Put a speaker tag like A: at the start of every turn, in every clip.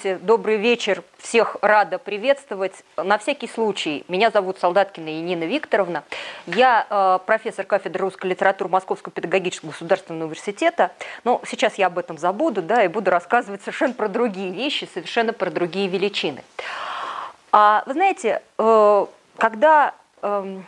A: Здравствуйте, добрый вечер, всех рада приветствовать. На всякий случай, меня зовут Солдаткина Енина Викторовна. Я э, профессор кафедры русской литературы Московского педагогического государственного университета. Но сейчас я об этом забуду, да, и буду рассказывать совершенно про другие вещи, совершенно про другие величины. А, вы знаете, э, когда э,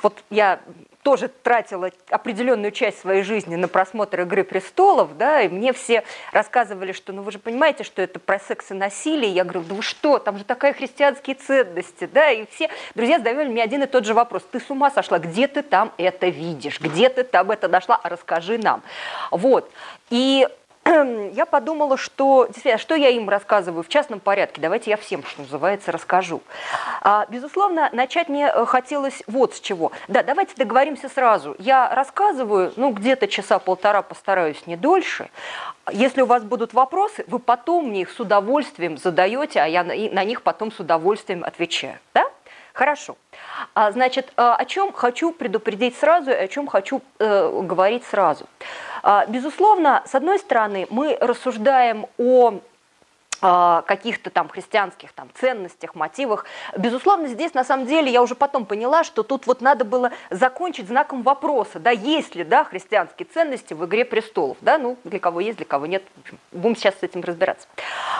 A: вот я тоже тратила определенную часть своей жизни на просмотр «Игры престолов», да, и мне все рассказывали, что, ну вы же понимаете, что это про секс и насилие. Я говорю, да вы что, там же такая христианские ценности, да, и все друзья задавали мне один и тот же вопрос. Ты с ума сошла, где ты там это видишь, где ты там это нашла, расскажи нам. Вот, и я подумала, что что я им рассказываю в частном порядке, давайте я всем, что называется, расскажу. А, безусловно, начать мне э, хотелось вот с чего. Да, давайте договоримся сразу. Я рассказываю, ну, где-то часа полтора постараюсь не дольше. Если у вас будут вопросы, вы потом мне их с удовольствием задаете, а я на них потом с удовольствием отвечаю. Да? Хорошо. А, значит, э, о чем хочу предупредить сразу и о чем хочу э, говорить сразу. А, безусловно, с одной стороны, мы рассуждаем о а, каких-то там христианских там ценностях, мотивах. Безусловно, здесь на самом деле я уже потом поняла, что тут вот надо было закончить знаком вопроса, да, есть ли, да, христианские ценности в «Игре престолов», да, ну, для кого есть, для кого нет, будем сейчас с этим разбираться.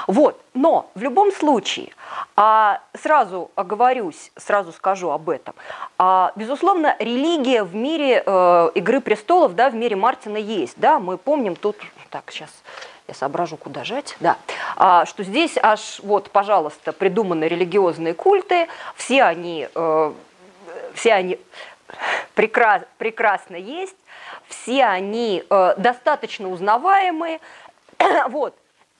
A: Вот, но в любом случае, а, сразу оговорюсь, сразу скажу об этом, а, безусловно, религия в мире э, «Игры престолов», да, в мире Мартина есть, да, мы помним тут, так, сейчас я соображу, куда жать, да, а, что здесь аж, вот, пожалуйста, придуманы религиозные культы, все они, э, все они прекрас, прекрасно есть, все они э, достаточно узнаваемые, вот,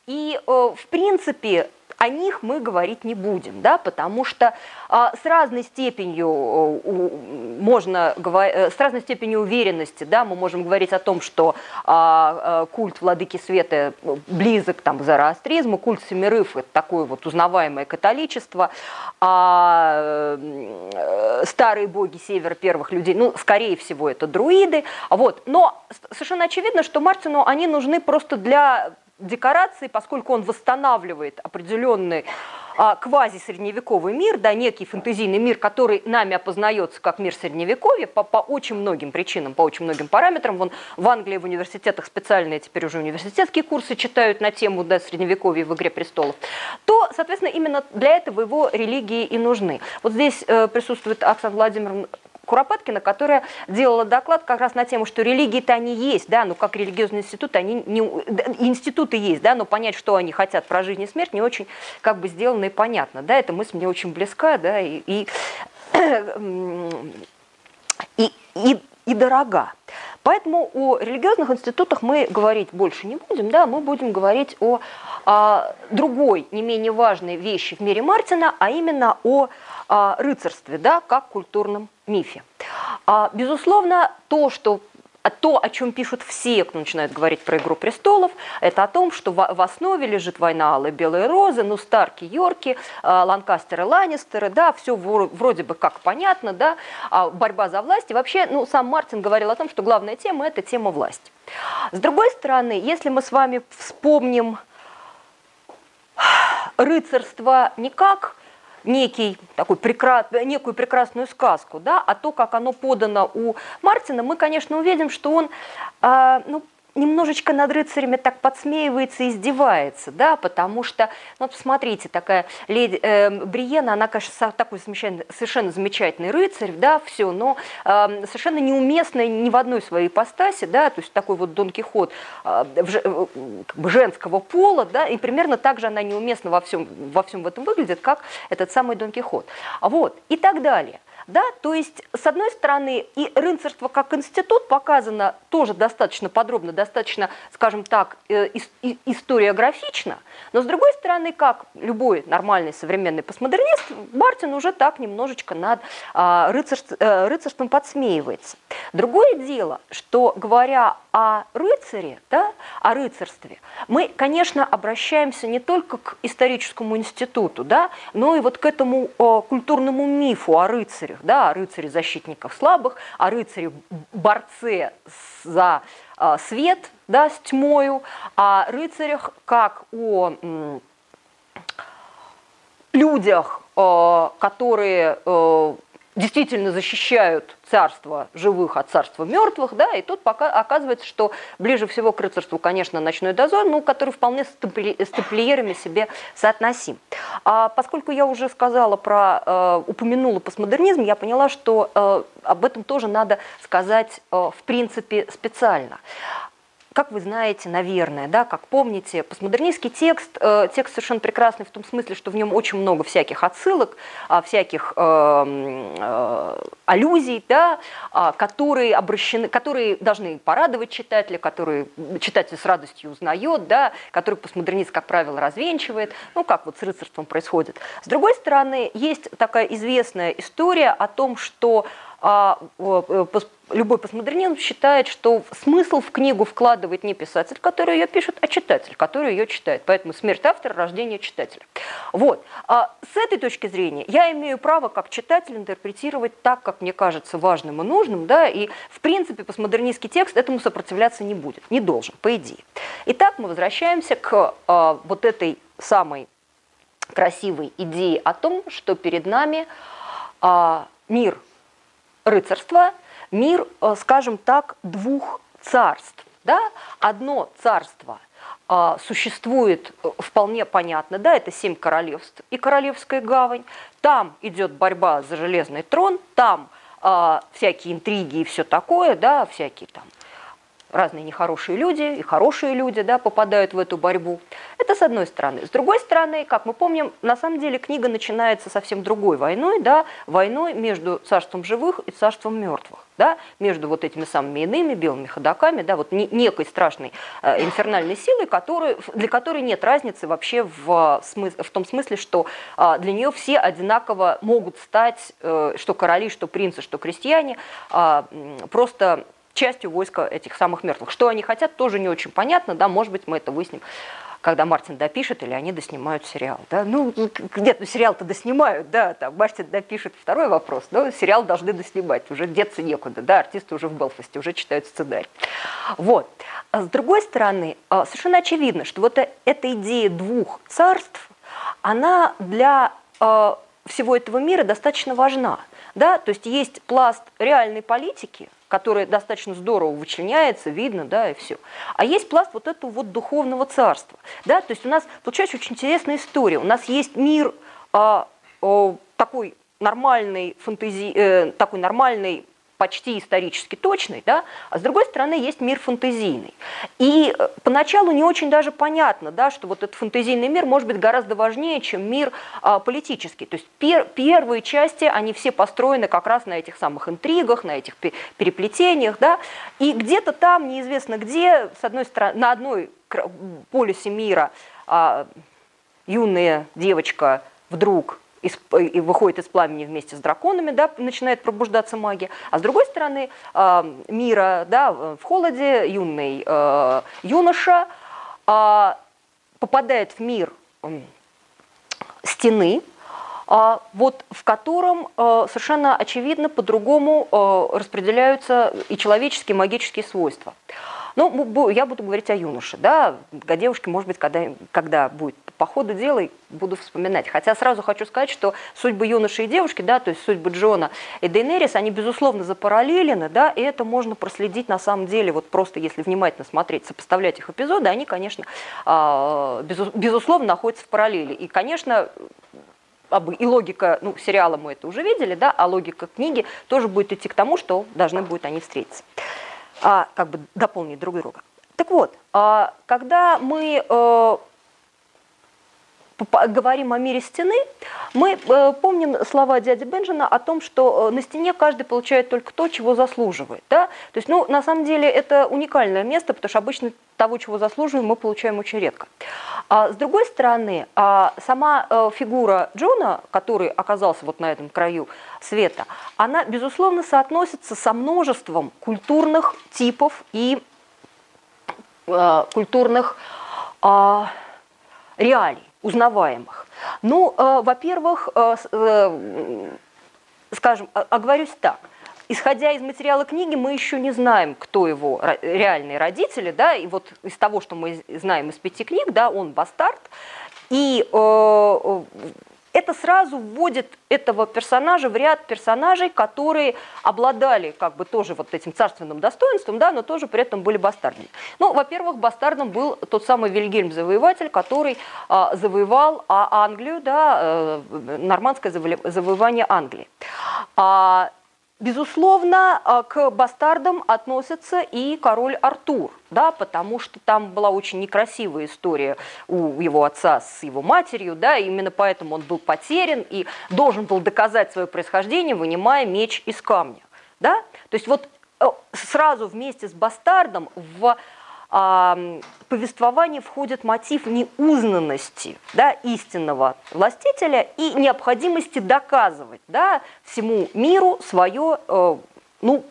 A: и, э, в принципе, о них мы говорить не будем, да, потому что а, с разной степенью э, можно э, с разной степенью уверенности, да, мы можем говорить о том, что а, культ владыки света близок там к зороастризму, культ семерыв это такое вот узнаваемое католичество, а старые боги севера первых людей, ну, скорее всего, это друиды, вот, но совершенно очевидно, что Мартину они нужны просто для декорации, поскольку он восстанавливает определенный а, квази-средневековый мир, да, некий фэнтезийный мир, который нами опознается как мир средневековья по, по очень многим причинам, по очень многим параметрам. Вон в Англии в университетах специальные теперь уже университетские курсы читают на тему да, средневековья в «Игре престолов», то, соответственно, именно для этого его религии и нужны. Вот здесь э, присутствует Оксана Владимировна Куропаткина, которая делала доклад как раз на тему, что религии-то они есть, да, но как религиозные институты, они не, институты есть, да, но понять, что они хотят про жизнь и смерть, не очень как бы сделано и понятно, да, эта мысль мне очень близка, да, и, и, и, и, и дорога. Поэтому о религиозных институтах мы говорить больше не будем, да, мы будем говорить о, о другой, не менее важной вещи в мире Мартина, а именно о а, рыцарстве, да, как культурном мифе. А, безусловно, то, что то, о чем пишут все, кто начинает говорить про «Игру престолов», это о том, что в основе лежит война Алые Белые Розы, ну, Старки, Йорки, а, Ланкастеры, Ланнистеры, да, все вроде бы как понятно, да, а борьба за власть. И вообще, ну, сам Мартин говорил о том, что главная тема – это тема власти. С другой стороны, если мы с вами вспомним рыцарство не как некий, такой прекрас, некую прекрасную сказку, да, а то, как оно подано у Мартина, мы, конечно, увидим, что он, э, ну, немножечко над рыцарями так подсмеивается издевается, да, потому что, ну, посмотрите, такая леди э, Бриена, она, конечно, такой совершенно замечательный рыцарь, да, все, но э, совершенно неуместная ни в одной своей ипостаси, да, то есть такой вот Дон Кихот э, э, женского пола, да, и примерно так же она неуместна во всем, во всем в этом выглядит, как этот самый Дон Кихот. Вот, и так далее. Да? То есть, с одной стороны, и рыцарство как институт показано тоже достаточно подробно, достаточно, скажем так, э, историографично, но с другой стороны, как любой нормальный современный постмодернист, Мартин уже так немножечко над а, рыцарством, э, рыцарством подсмеивается. Другое дело, что говоря о рыцаре, да, о рыцарстве, мы, конечно, обращаемся не только к историческому институту, да, но и вот к этому культурному мифу о рыцарях, да, о рыцаре защитников слабых, о рыцаре борце за а, свет, да, с тьмою, о рыцарях как о людях, э, которые э, действительно защищают царство живых от царства мертвых, да, и тут пока оказывается, что ближе всего к рыцарству, конечно, ночной дозор, ну, который вполне с, тампли, с тамплиерами себе соотносим. А поскольку я уже сказала про, э, упомянула постмодернизм, я поняла, что э, об этом тоже надо сказать, э, в принципе, специально как вы знаете, наверное, да, как помните, постмодернистский текст, э, текст совершенно прекрасный в том смысле, что в нем очень много всяких отсылок, э, всяких э, э, аллюзий, да, э, которые, обращены, которые должны порадовать читателя, которые читатель с радостью узнает, да, который постмодернист, как правило, развенчивает, ну, как вот с рыцарством происходит. С другой стороны, есть такая известная история о том, что любой постмодернист считает, что смысл в книгу вкладывает не писатель, который ее пишет, а читатель, который ее читает. Поэтому смерть автора – рождение читателя. Вот. А с этой точки зрения я имею право как читатель интерпретировать так, как мне кажется важным и нужным, да, и в принципе постмодернистский текст этому сопротивляться не будет, не должен, по идее. Итак, мы возвращаемся к а, вот этой самой красивой идее о том, что перед нами а, мир – рыцарства мир, э, скажем так, двух царств. Да? Одно царство а, существует э, вполне понятно, да, это семь королевств и королевская гавань. Там идет борьба за железный трон, там а, всякие интриги и все такое, да, всякие там разные нехорошие люди и хорошие люди да, попадают в эту борьбу. Это с одной стороны. С другой стороны, как мы помним, на самом деле книга начинается совсем другой войной, да, войной между царством живых и царством мертвых. Да, между вот этими самыми иными белыми ходаками, да, вот некой страшной э, инфернальной силой, которой, для которой нет разницы вообще в, смыс в том смысле, что э, для нее все одинаково могут стать, э, что короли, что принцы, что крестьяне, э, просто частью войска этих самых мертвых. Что они хотят, тоже не очень понятно, да, может быть, мы это выясним когда Мартин допишет или они доснимают сериал. Да? Ну, нет, ну сериал-то доснимают, да, там Мартин допишет второй вопрос, но сериал должны доснимать, уже деться некуда, да, артисты уже в Белфасте, уже читают сценарий. Вот. А с другой стороны, а, совершенно очевидно, что вот э, эта идея двух царств, она для а, всего этого мира достаточно важна. Да? То есть есть пласт реальной политики, который достаточно здорово вычленяется, видно, да, и все. А есть пласт вот этого вот духовного царства, да, то есть у нас получается очень интересная история. У нас есть мир а, а, такой нормальный фантази, э, такой нормальный почти исторически точный, да, а с другой стороны есть мир фантазийный. И э, поначалу не очень даже понятно, да, что вот этот фантазийный мир может быть гораздо важнее, чем мир а, политический. То есть пер, первые части, они все построены как раз на этих самых интригах, на этих переплетениях, да, и где-то там, неизвестно где, с одной стороны, на одной полюсе мира а, юная девочка вдруг из, и выходит из пламени вместе с драконами, да, начинает пробуждаться магия. А с другой стороны э, мира, да, в холоде юный э, юноша э, попадает в мир э, стены, э, вот в котором э, совершенно очевидно по-другому э, распределяются и человеческие, и магические свойства. Ну, я буду говорить о юноше, да, о девушке, может быть, когда, когда будет по ходу дела, буду вспоминать. Хотя сразу хочу сказать, что судьбы юноши и девушки, да, то есть судьбы Джона и Дейнерис, они, безусловно, запараллелены, да, и это можно проследить на самом деле, вот просто если внимательно смотреть, сопоставлять их эпизоды, они, конечно, а, безусловно, находятся в параллели. И, конечно, и логика, ну, сериала мы это уже видели, да, а логика книги тоже будет идти к тому, что должны будут они встретиться а, как бы дополнить друг друга. Так вот, а, когда мы э, говорим о мире стены, мы э, помним слова дяди Бенджина о том, что э, на стене каждый получает только то, чего заслуживает. Да? То есть, ну, на самом деле, это уникальное место, потому что обычно того, чего заслуживаем, мы получаем очень редко. А, с другой стороны, а, сама э, фигура Джона, который оказался вот на этом краю света, она, безусловно, соотносится со множеством культурных типов и культурных э, реалий узнаваемых. Ну, э, во-первых, э, э, скажем, оговорюсь так. Исходя из материала книги, мы еще не знаем, кто его реальные родители, да, и вот из того, что мы знаем из пяти книг, да, он бастард, и э, это сразу вводит этого персонажа в ряд персонажей, которые обладали как бы тоже вот этим царственным достоинством, да, но тоже при этом были бастардами. Ну, во-первых, бастардом был тот самый Вильгельм Завоеватель, который э, завоевал а, Англию, да, э, нормандское завоевание Англии. А, Безусловно, а, к бастардам относится и король Артур, да, потому что там была очень некрасивая история у его отца с его матерью, да, и именно поэтому он был потерян и должен был доказать свое происхождение, вынимая меч из камня. Да? То есть вот э, сразу вместе с бастардом в повествование входит мотив неузнанности да, истинного властителя и необходимости доказывать да, всему миру свое э, ну,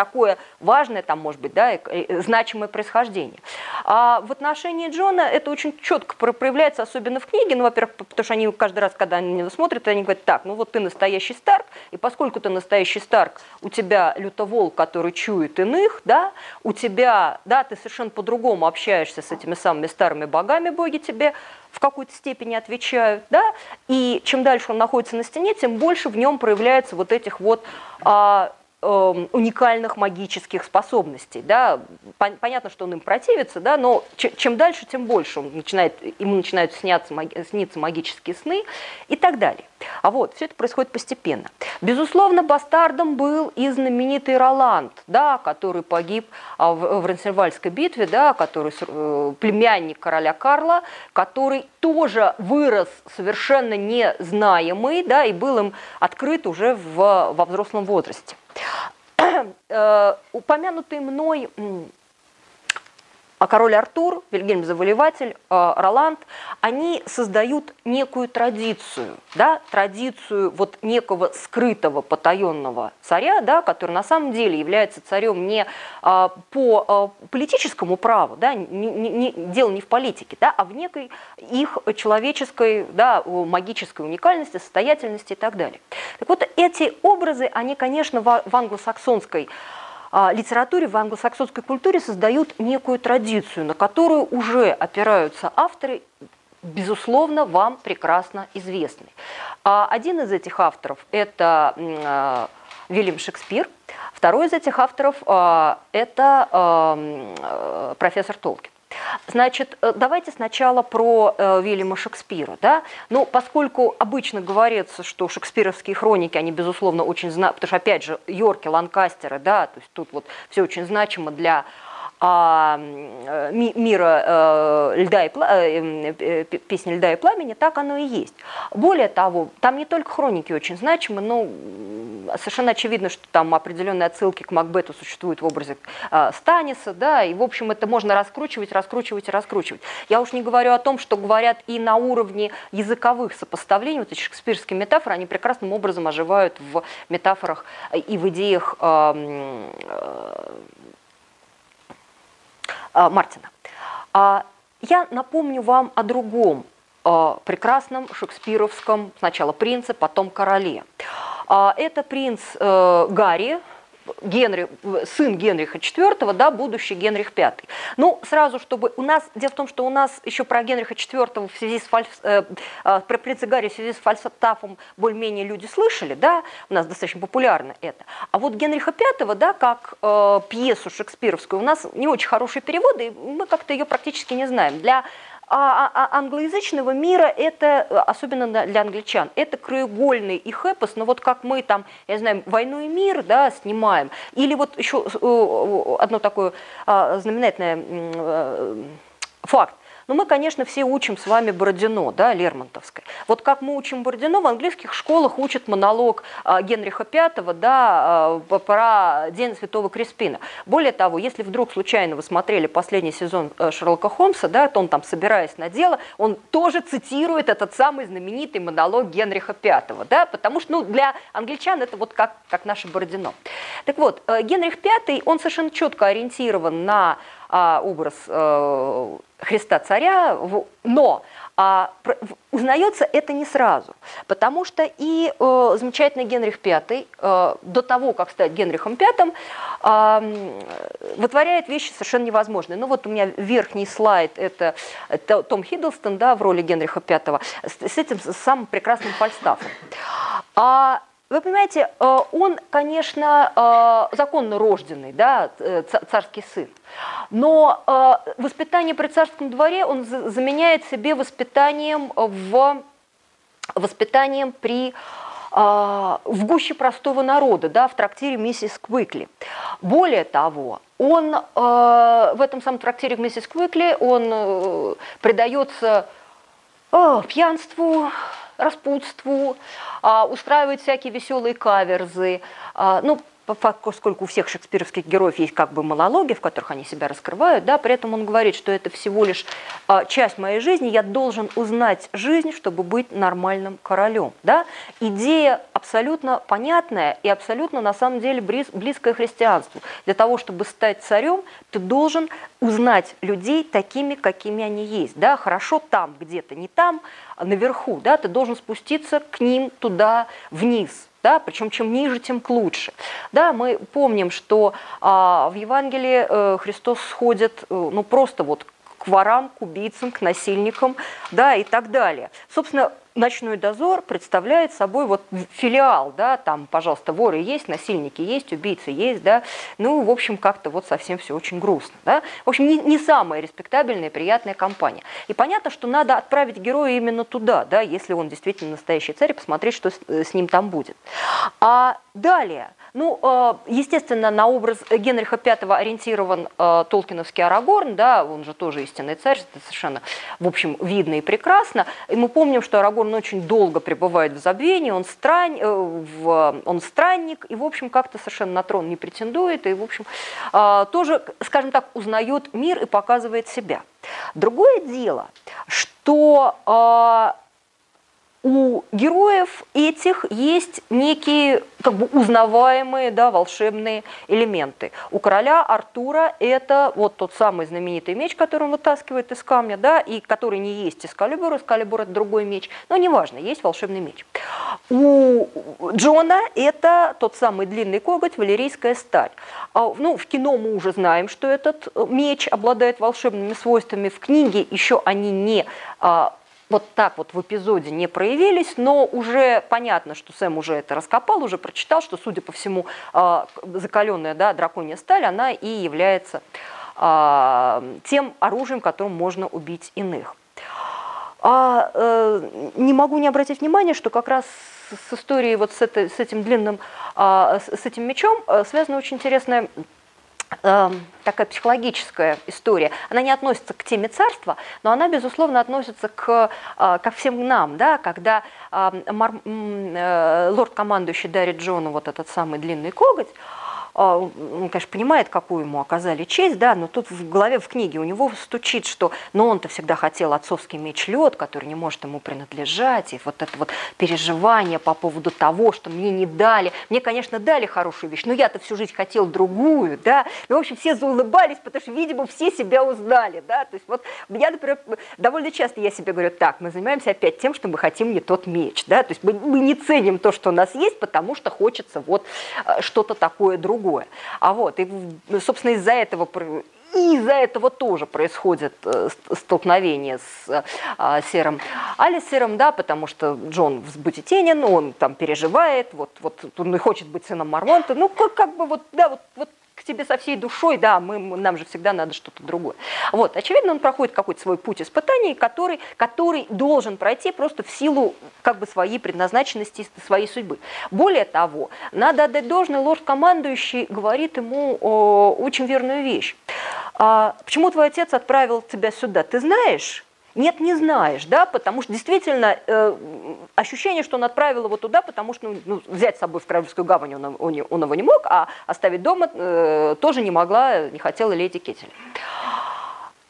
A: такое важное, там, может быть, да, значимое происхождение. А в отношении Джона это очень четко проявляется, особенно в книге, ну, во-первых, потому что они каждый раз, когда они меня смотрят, они говорят, так, ну вот ты настоящий Старк, и поскольку ты настоящий Старк, у тебя лютовол, который чует иных, да, у тебя, да, ты совершенно по-другому общаешься с этими самыми старыми богами, боги тебе в какой-то степени отвечают, да, и чем дальше он находится на стене, тем больше в нем проявляется вот этих вот а, уникальных магических способностей. Да? Понятно, что он им противится, да, но чем дальше, тем больше он начинает, ему начинают сняться, сниться магические сны и так далее. А вот, все это происходит постепенно. Безусловно, бастардом был и знаменитый Роланд, да, который погиб а, в, Рансельвальской битве, да, который э, племянник короля Карла, который тоже вырос совершенно незнаемый, да, и был им открыт уже в, во взрослом возрасте. Э, упомянутый мной а король Артур, Вильгельм Завоеватель, э, Роланд, они создают некую традицию, да, традицию вот некого скрытого потаенного царя, да, который на самом деле является царем не а, по а, политическому праву, да, не, не, дело не в политике, да, а в некой их человеческой, да, магической уникальности, состоятельности и так далее. Так вот, эти образы, они, конечно, в, англосаксонской литературе, в англосаксонской культуре создают некую традицию, на которую уже опираются авторы, безусловно, вам прекрасно известны. А, один из этих авторов – это а, Вильям Шекспир, второй из этих авторов – это профессор Толкин. Значит, э, давайте сначала про э, Вильяма Шекспира. Да? Ну, поскольку обычно говорится, что шекспировские хроники, они, безусловно, очень знают, потому что, опять же, Йорки, Ланкастеры, да, то есть тут вот все очень значимо для мира э, льда и э, э, песни льда и пламени, так оно и есть. Более того, там не только хроники очень значимы, но совершенно очевидно, что там определенные отсылки к Макбету существуют в образе Станиса, да, и, в общем, это можно раскручивать, раскручивать и раскручивать. Я уж не говорю о том, что говорят и на уровне языковых сопоставлений, вот эти шекспирские метафоры, они прекрасным образом оживают в метафорах и в идеях а, Мартина. А, я напомню вам о другом а, прекрасном шекспировском сначала принце, потом короле. Это принц э, Гарри, Генри, сын Генриха IV, да, будущий Генрих V. Ну, сразу, чтобы у нас, дело в том, что у нас еще про Генриха IV в связи с фальс, э, э, про принца Гарри в связи с фальсатафом более-менее люди слышали, да, у нас достаточно популярно это. А вот Генриха V, да, как э, пьесу шекспировскую, у нас не очень хорошие переводы, и мы как-то ее практически не знаем. Для а, а, а англоязычного мира это, особенно для англичан, это краеугольный и хэпос, но вот как мы там, я знаю, «Войну и мир» да, снимаем, или вот еще одно такое знаменательное факт, Но мы, конечно, все учим с вами Бородино, да, Лермонтовской. Вот как мы учим Бородино, в английских школах учат монолог а, Генриха V, да, а, про День Святого Креспина. Более того, если вдруг случайно вы смотрели последний сезон э, Шерлока Холмса, да, то он там, собираясь на дело, он тоже цитирует этот самый знаменитый монолог Генриха V, да, потому что, ну, для англичан это вот как, как наше Бородино. Так вот, э, Генрих V, он совершенно четко ориентирован на а, образ э, Христа Царя, но а, узнается это не сразу, потому что и э, замечательный Генрих V э, до того, как стать Генрихом V, э, вытворяет вещи совершенно невозможные. Ну вот у меня верхний слайд, это, это Том Хиддлстон да, в роли Генриха V, с, с этим самым прекрасным фальстафом. А вы понимаете, э, он, конечно, э, законно рожденный, да, э, царский сын, но воспитание при царском дворе он заменяет себе воспитанием в воспитанием при в гуще простого народа, да, в трактире миссис Квикли. Более того, он в этом самом трактире миссис Квикли он предается пьянству, распутству, а, устраивают всякие веселые каверзы. А, ну, поскольку у всех шекспировских героев есть как бы монологи, в которых они себя раскрывают, да, при этом он говорит, что это всего лишь а, часть моей жизни, я должен узнать жизнь, чтобы быть нормальным королем. Да? Идея абсолютно понятная и абсолютно на самом деле близ, близкая христианству. Для того, чтобы стать царем, ты должен узнать людей такими, какими они есть. Да? Хорошо там где-то, не там, а наверху. Да? Ты должен спуститься к ним туда вниз да, причем чем ниже, тем лучше. Да, мы помним, что а, в Евангелии э, Христос сходит, э, ну просто вот к ворам, к убийцам, к насильникам, да, и так далее. Собственно, ночной дозор представляет собой вот филиал, да, там, пожалуйста, воры есть, насильники есть, убийцы есть, да, ну, в общем, как-то вот совсем все очень грустно, да. В общем, не, не самая респектабельная и приятная компания. И понятно, что надо отправить героя именно туда, да, если он действительно настоящий царь, и посмотреть, что с, с ним там будет. А далее – ну, э, естественно, на образ Генриха V ориентирован э, Толкиновский Арагорн, да, он же тоже истинный царь, это совершенно, в общем, видно и прекрасно. И мы помним, что Арагорн очень долго пребывает в забвении, он, стран, э, в, он странник, и, в общем, как-то совершенно на трон не претендует, и, в общем, тоже, скажем так, узнает мир и показывает себя. Другое дело, что у героев этих есть некие как бы узнаваемые да, волшебные элементы. У короля Артура это вот тот самый знаменитый меч, который он вытаскивает из камня, да, и который не есть Эскалибур, Эскалибур это другой меч, но неважно, есть волшебный меч. У Джона это тот самый длинный коготь, валерийская сталь. А, ну, в кино мы уже знаем, что этот меч обладает волшебными свойствами. В книге еще они не а, вот так вот в эпизоде не проявились, но уже понятно, что Сэм уже это раскопал, уже прочитал, что, судя по всему, а, закаленная да, драконья сталь, она и является а, тем оружием, которым можно убить иных. А э, не могу не обратить внимание, что как раз с историей вот с, этой, с этим длинным, с этим мечом э, связана очень интересная такая психологическая история. Она не относится к теме царства, но она, безусловно, относится к, э, ко всем нам, да, когда эм, э, лорд-командующий дарит Джону вот этот самый длинный коготь, он, конечно, понимает, какую ему оказали честь, да, но тут в голове, в книге у него стучит, что ну, он-то всегда хотел отцовский меч лед, который не может ему принадлежать, и вот это вот переживание по поводу того, что мне не дали. Мне, конечно, дали хорошую вещь, но я-то всю жизнь хотел другую, да. Ну, в общем, все заулыбались, потому что, видимо, все себя узнали, да. То есть вот я, например, довольно часто я себе говорю, так, мы занимаемся опять тем, что мы хотим не тот меч, да. То есть мы, мы не ценим то, что у нас есть, потому что хочется вот э, что-то такое другое другое. А вот, и, собственно, из-за этого и из-за этого тоже происходит э, столкновение с а, Серым Алисером, да, потому что Джон взбутетенен, он там переживает, вот, вот он хочет быть сыном Мармонта, ну, как, как бы вот, да, вот, вот тебе со всей душой, да, мы, нам же всегда надо что-то другое. Вот, очевидно, он проходит какой-то свой путь испытаний, который, который должен пройти просто в силу как бы своей предназначенности, своей судьбы. Более того, надо отдать должное, лорд-командующий говорит ему о, очень верную вещь. а почему твой отец отправил тебя сюда, ты знаешь? Нет, не знаешь, да, потому что действительно э, ощущение, что он отправил его туда, потому что ну, ну взять с собой в Королевскую гавань он, он, он его не мог, а оставить дома э, тоже не могла, не хотела леди Кетель.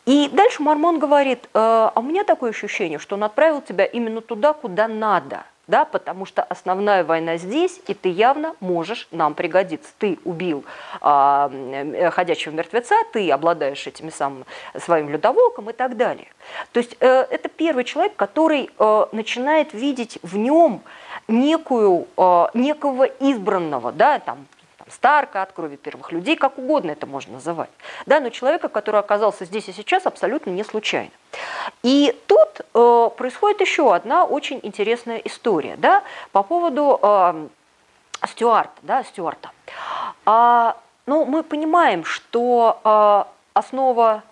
A: И дальше Мормон говорит, э, а у меня такое ощущение, что он отправил тебя именно туда, куда надо – да, потому что основная война здесь, и ты явно можешь нам пригодиться. Ты убил а, э, ходячего мертвеца, ты обладаешь этими самым своим людоволком и так далее. То есть э, это первый человек, который э, начинает видеть в нем некую, э, некого избранного, да, там, Старка, от крови первых людей, как угодно это можно называть. Да, но человека, который оказался здесь и сейчас, абсолютно не случайно. И тут э, происходит еще одна очень интересная история да, по поводу э, Стюарта. Да, Стюарта. А, ну, мы понимаем, что э, основа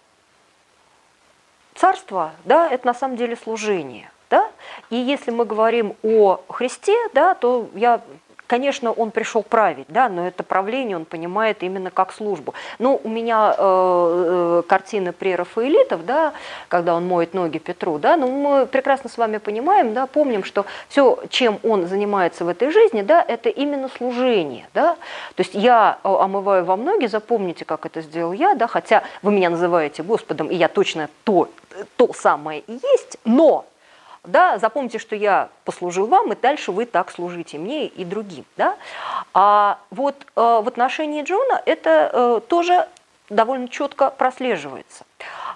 A: царства да, это на самом деле служение. Да? И если мы говорим о Христе, да, то я Конечно, он пришел править, да, но это правление он понимает именно как службу. Ну, у меня э, э, картины прерафаэлитов, да, когда он моет ноги Петру, да, но мы прекрасно с вами понимаем, да, помним, что все, чем он занимается в этой жизни, да, это именно служение, да. То есть я э, омываю вам ноги, запомните, как это сделал я, да, хотя вы меня называете Господом, и я точно то, то самое и есть, но да, запомните, что я послужил вам, и дальше вы так служите мне и другим. Да? А вот э, в отношении Джона это э, тоже довольно четко прослеживается.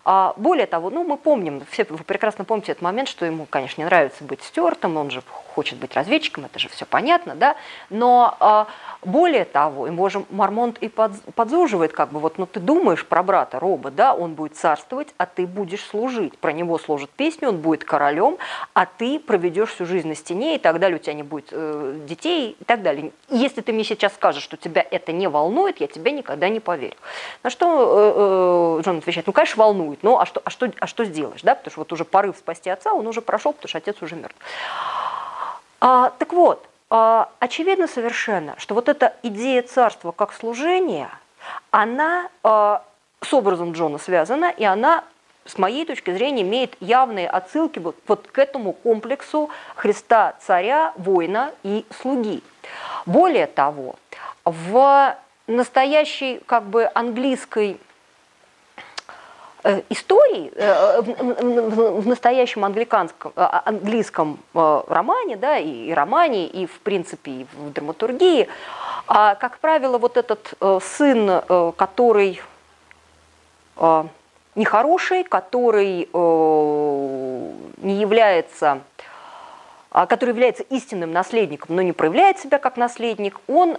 A: А более того, ну, мы помним, все вы прекрасно помните этот момент, что ему, конечно, не нравится быть стюартом, он же хочет быть разведчиком, это же все понятно, да, но а, более того, ему же Мармонт и подзуживает, как бы, вот, ну, ты думаешь про брата Роба, да, он будет царствовать, а ты будешь служить, про него сложат песню, он будет королем, а ты проведешь всю жизнь на стене, и так далее, у тебя не будет э, детей, и так далее. Если ты мне сейчас скажешь, что тебя это не волнует, я тебе никогда не поверю. На что э, э, Джон отвечает, ну, конечно, волнует, ну, а что, а, что, а что сделаешь, да, потому что вот уже порыв спасти отца, он уже прошел, потому что отец уже мертв. А, так вот, а, очевидно совершенно, что вот эта идея царства как служения, она а, с образом Джона связана, и она с моей точки зрения, имеет явные отсылки вот, вот к этому комплексу Христа, царя, воина и слуги. Более того, в настоящей как бы английской Э, истории э, в настоящем англиканском, э, английском романе, да, и романе, и в принципе и в драматургии, а, как правило, вот этот сын, который нехороший, который не является а, который является истинным наследником, но не проявляет себя как наследник, он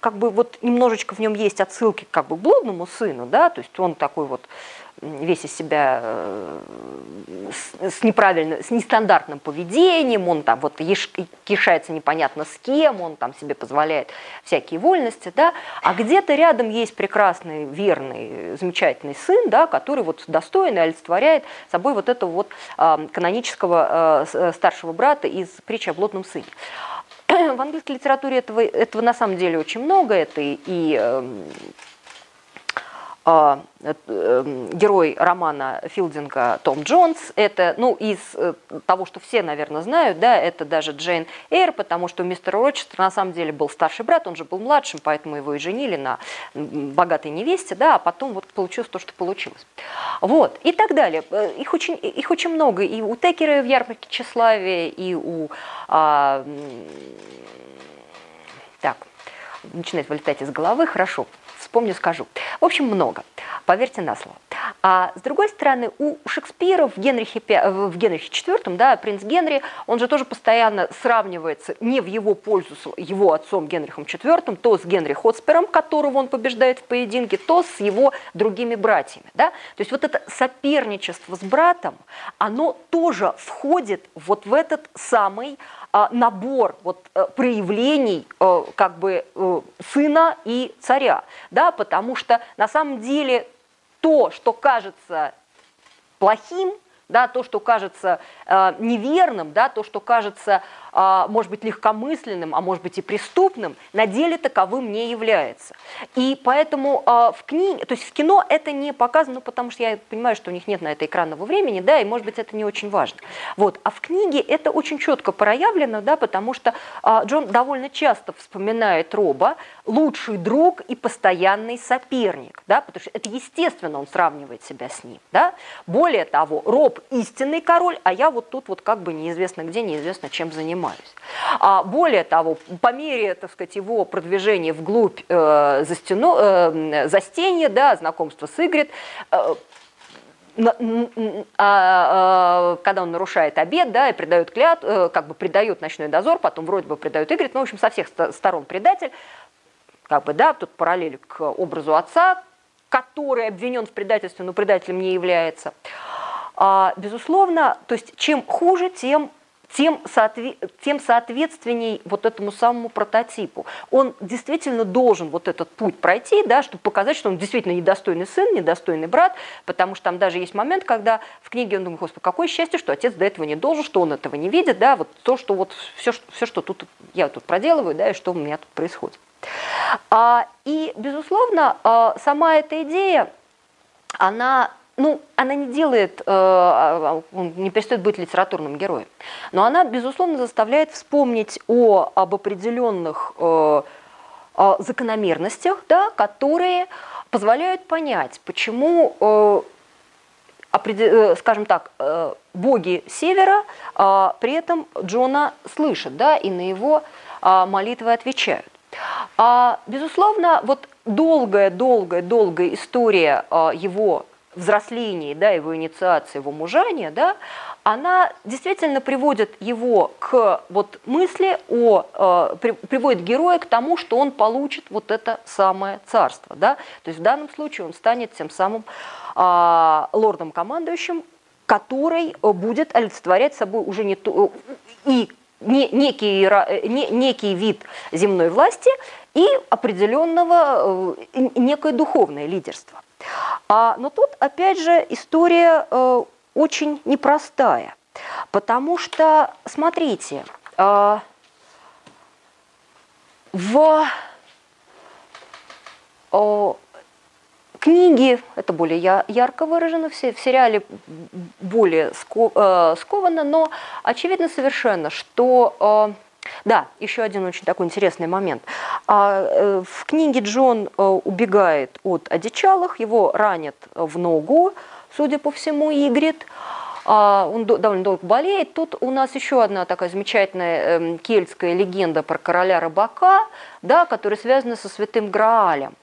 A: как бы вот немножечко в нем есть отсылки как бы к блудному сыну, да, то есть он такой вот весь из себя э, с, неправильным, с нестандартным поведением, он там вот кишается непонятно с кем, он там себе позволяет всякие вольности, да, а где-то рядом есть прекрасный, верный, замечательный сын, да, который вот достойно олицетворяет собой вот этого вот э, канонического э, старшего брата из притчи о блудном сыне. В английской литературе этого, этого на самом деле очень много, это и, и а, эм, герой романа Филдинга Том Джонс. Это, ну, из э, того, что все, наверное, знают, да, это даже Джейн Эйр, потому что мистер Рочестер на самом деле был старший брат, он же был младшим, поэтому его и женили на богатой невесте, да, а потом вот получилось то, что получилось. Вот, и так далее. Э, их очень, их очень много. И у Текера в ярмарке тщеславия, и у... А, так, начинает вылетать из головы, хорошо вспомню, скажу. В общем, много. Поверьте на слово. А с другой стороны, у Шекспира в Генрихе, в Генрихе IV, да, принц Генри, он же тоже постоянно сравнивается не в его пользу с его отцом Генрихом IV, то с Генри Хотспером, которого он побеждает в поединке, то с его другими братьями. Да? То есть вот это соперничество с братом, оно тоже входит вот в этот самый набор вот, э, проявлений э, как бы э, сына и царя, да, потому что на самом деле то, что кажется плохим, да, то, что кажется неверным, да, то, что кажется, может быть, легкомысленным, а может быть и преступным, на деле таковым не является. И поэтому э, в книге, то есть в кино это не показано, потому что я понимаю, что у них нет на это экранного времени, да, и может быть это не очень важно. Вот. А в книге это очень четко проявлено, да, потому что э, Джон довольно часто вспоминает Роба, лучший друг и постоянный соперник, да, потому что это естественно он сравнивает себя с ним, да. Более того, Роб истинный король, а я вот тут вот как бы неизвестно где, неизвестно чем занимаюсь. А более того, по мере, так сказать, его продвижения вглубь э, за стену, э, за стенье, да, знакомства с Игрит, э, а, а, когда он нарушает обед, да, и предает клят, э, как бы предает ночной дозор, потом вроде бы предает Игрит, ну, в общем, со всех сторон предатель, как бы, да, тут параллель к образу отца, который обвинен в предательстве, но предателем не является. А, безусловно, то есть чем хуже, тем тем, соотве тем соответственней вот этому самому прототипу. Он действительно должен вот этот путь пройти, да, чтобы показать, что он действительно недостойный сын, недостойный брат, потому что там даже есть момент, когда в книге он думает, господи, какое счастье, что отец до этого не должен, что он этого не видит, да, вот то, что вот все, все что тут я тут проделываю, да, и что у меня тут происходит. А, и, безусловно, а, сама эта идея, она ну, она не делает, э, а, не перестает быть литературным героем, но она, безусловно, заставляет вспомнить о, об определенных э, закономерностях, да, которые позволяют понять, почему, э, скажем так, боги Севера при этом Джона слышат, да, и на его молитвы отвечают. А, безусловно, вот долгая-долгая-долгая история его взрослении, да, его инициации, его мужания, да, она действительно приводит его к вот мысли о, э, при, приводит героя к тому, что он получит вот это самое царство, да, то есть в данном случае он станет тем самым э, лордом-командующим, который будет олицетворять собой уже не то, и не, некий, не, некий вид земной власти и определенного, э, некое духовное лидерство. А, но тут, опять же, история э, очень непростая, потому что, смотрите, э, в э, книге это более ярко выражено, в сериале более э, скованно, но очевидно совершенно, что э, да, еще один очень такой интересный момент. А, э, в книге Джон э, убегает от одичалых, его ранят в ногу, судя по всему, Игрит. А, он довольно долго болеет. Тут у нас еще одна такая замечательная эм, кельтская легенда про короля рыбака, да, которая связана со святым Граалем.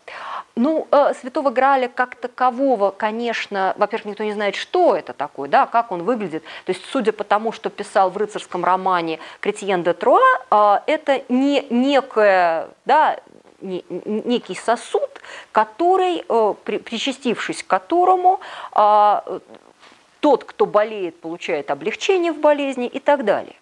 A: Ну, э, святого Граля как такового, конечно, во-первых, никто не знает, что это такое, да, как он выглядит. То есть, судя по тому, что писал в рыцарском романе Кретьен де Труа, э, это не некое, да, не, некий сосуд, который, э, при, причастившись к которому, тот, кто болеет, получает облегчение в болезни и так далее.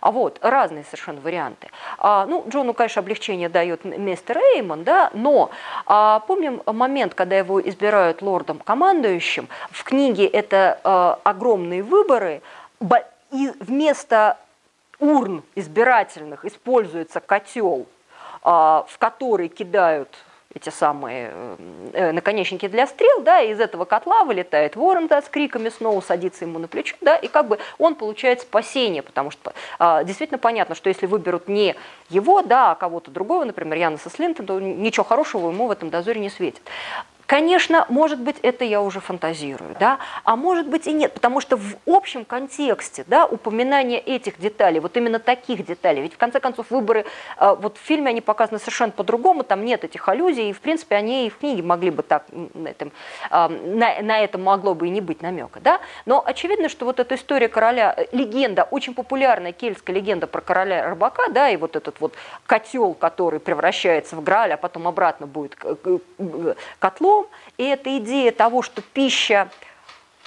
A: А вот разные совершенно варианты. А, ну, Джону, конечно, облегчение дает мистер Эймон, да, но а, помним момент, когда его избирают лордом-командующим, в книге это а, огромные выборы, и вместо урн избирательных используется котел, а, в который кидают эти самые э, э, наконечники для стрел, да, и из этого котла вылетает ворон да, с криками снова, садится ему на плечо, да, и как бы он получает спасение, потому что а, действительно понятно, что если выберут не его, да, а кого-то другого, например, Яноса Слинта, то ничего хорошего ему в этом дозоре не светит. Конечно, может быть, это я уже фантазирую, да, а может быть и нет, потому что в общем контексте, да, упоминание этих деталей, вот именно таких деталей, ведь в конце концов выборы, э, вот в фильме они показаны совершенно по-другому, там нет этих аллюзий, и в принципе они и в книге могли бы так, на этом, на, на этом могло бы и не быть намека, да, но очевидно, что вот эта история короля, э, легенда, очень популярная кельтская легенда про короля рыбака, да, и вот этот вот котел, который превращается в Грааль, а потом обратно будет котлом, потом. И эта идея того, что пища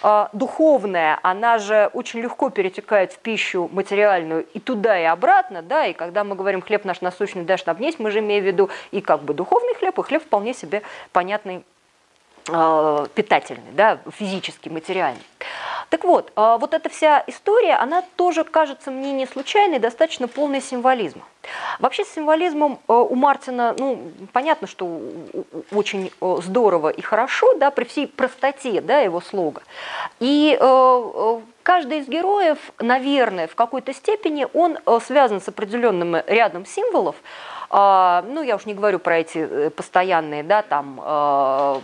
A: э, духовная, она же очень легко перетекает в пищу материальную и туда, и обратно, да, и когда мы говорим «хлеб наш насущный дашь нам есть», мы же имеем в виду и как бы духовный хлеб, и хлеб вполне себе понятный, э, питательный, да, физический, материальный. Так вот, а, вот эта вся история, она тоже кажется мне не случайной, достаточно полной символизма. Вообще с символизмом э, у Мартина, ну, понятно, что очень э, здорово и хорошо, да, при всей простоте, да, его слога. И э, каждый из героев, наверное, в какой-то степени он связан с определенным рядом символов, а, ну, я уж не говорю про эти постоянные, да, там,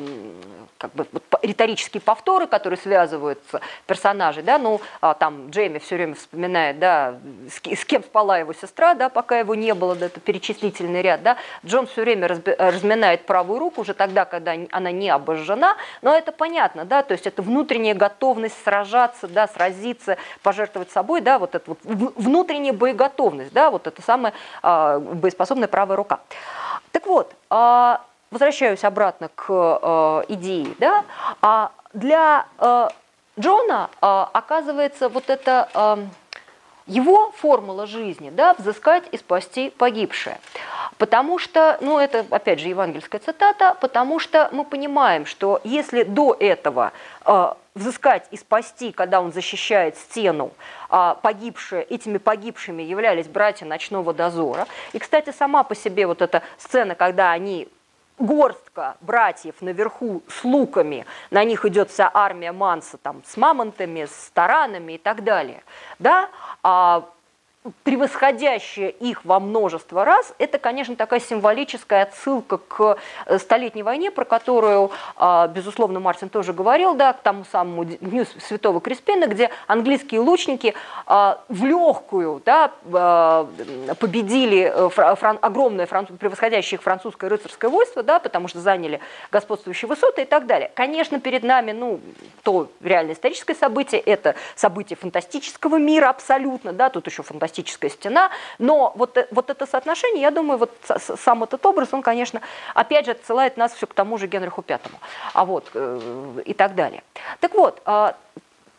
A: как бы вот, риторические повторы, которые связывают персонажей, да, ну, а, там Джейми все время вспоминает, да, с, с кем спала его сестра, да, пока его не было, да, это перечислительный ряд, да, Джон все время разби, разминает правую руку уже тогда, когда она не обожжена, но это понятно, да, то есть это внутренняя готовность сражаться, да, сразиться, пожертвовать собой, да, вот это вот внутренняя боеготовность, да, вот это самая э, боеспособная правая рука. Так вот, э, возвращаюсь обратно к э, идее, да, а для э, Джона э, оказывается вот это э, его формула жизни, да, взыскать и спасти погибшее. Потому что, ну это опять же евангельская цитата, потому что мы понимаем, что если до этого э, взыскать и спасти, когда он защищает стену, а погибшие, этими погибшими являлись братья ночного дозора. И, кстати, сама по себе вот эта сцена, когда они горстка братьев наверху с луками, на них идет вся армия Манса там, с мамонтами, с таранами и так далее. Да? А превосходящая их во множество раз, это, конечно, такая символическая отсылка к э, Столетней войне, про которую, а, безусловно, Мартин тоже говорил, да, к тому самому Дню Святого Креспина, где английские лучники а, в легкую да, а, победили э, фран, огромное француз, превосходящее их французское рыцарское войско, да, потому что заняли господствующие высоты и так далее. Конечно, перед нами, ну, то реально историческое событие, это событие фантастического мира абсолютно, да, тут еще фантастическое фантастическая стена, но вот, э, вот это соотношение, я думаю, вот сам этот образ, он, конечно, опять же отсылает нас все к тому же Генриху Пятому, а вот, э, и так далее. Так вот, а,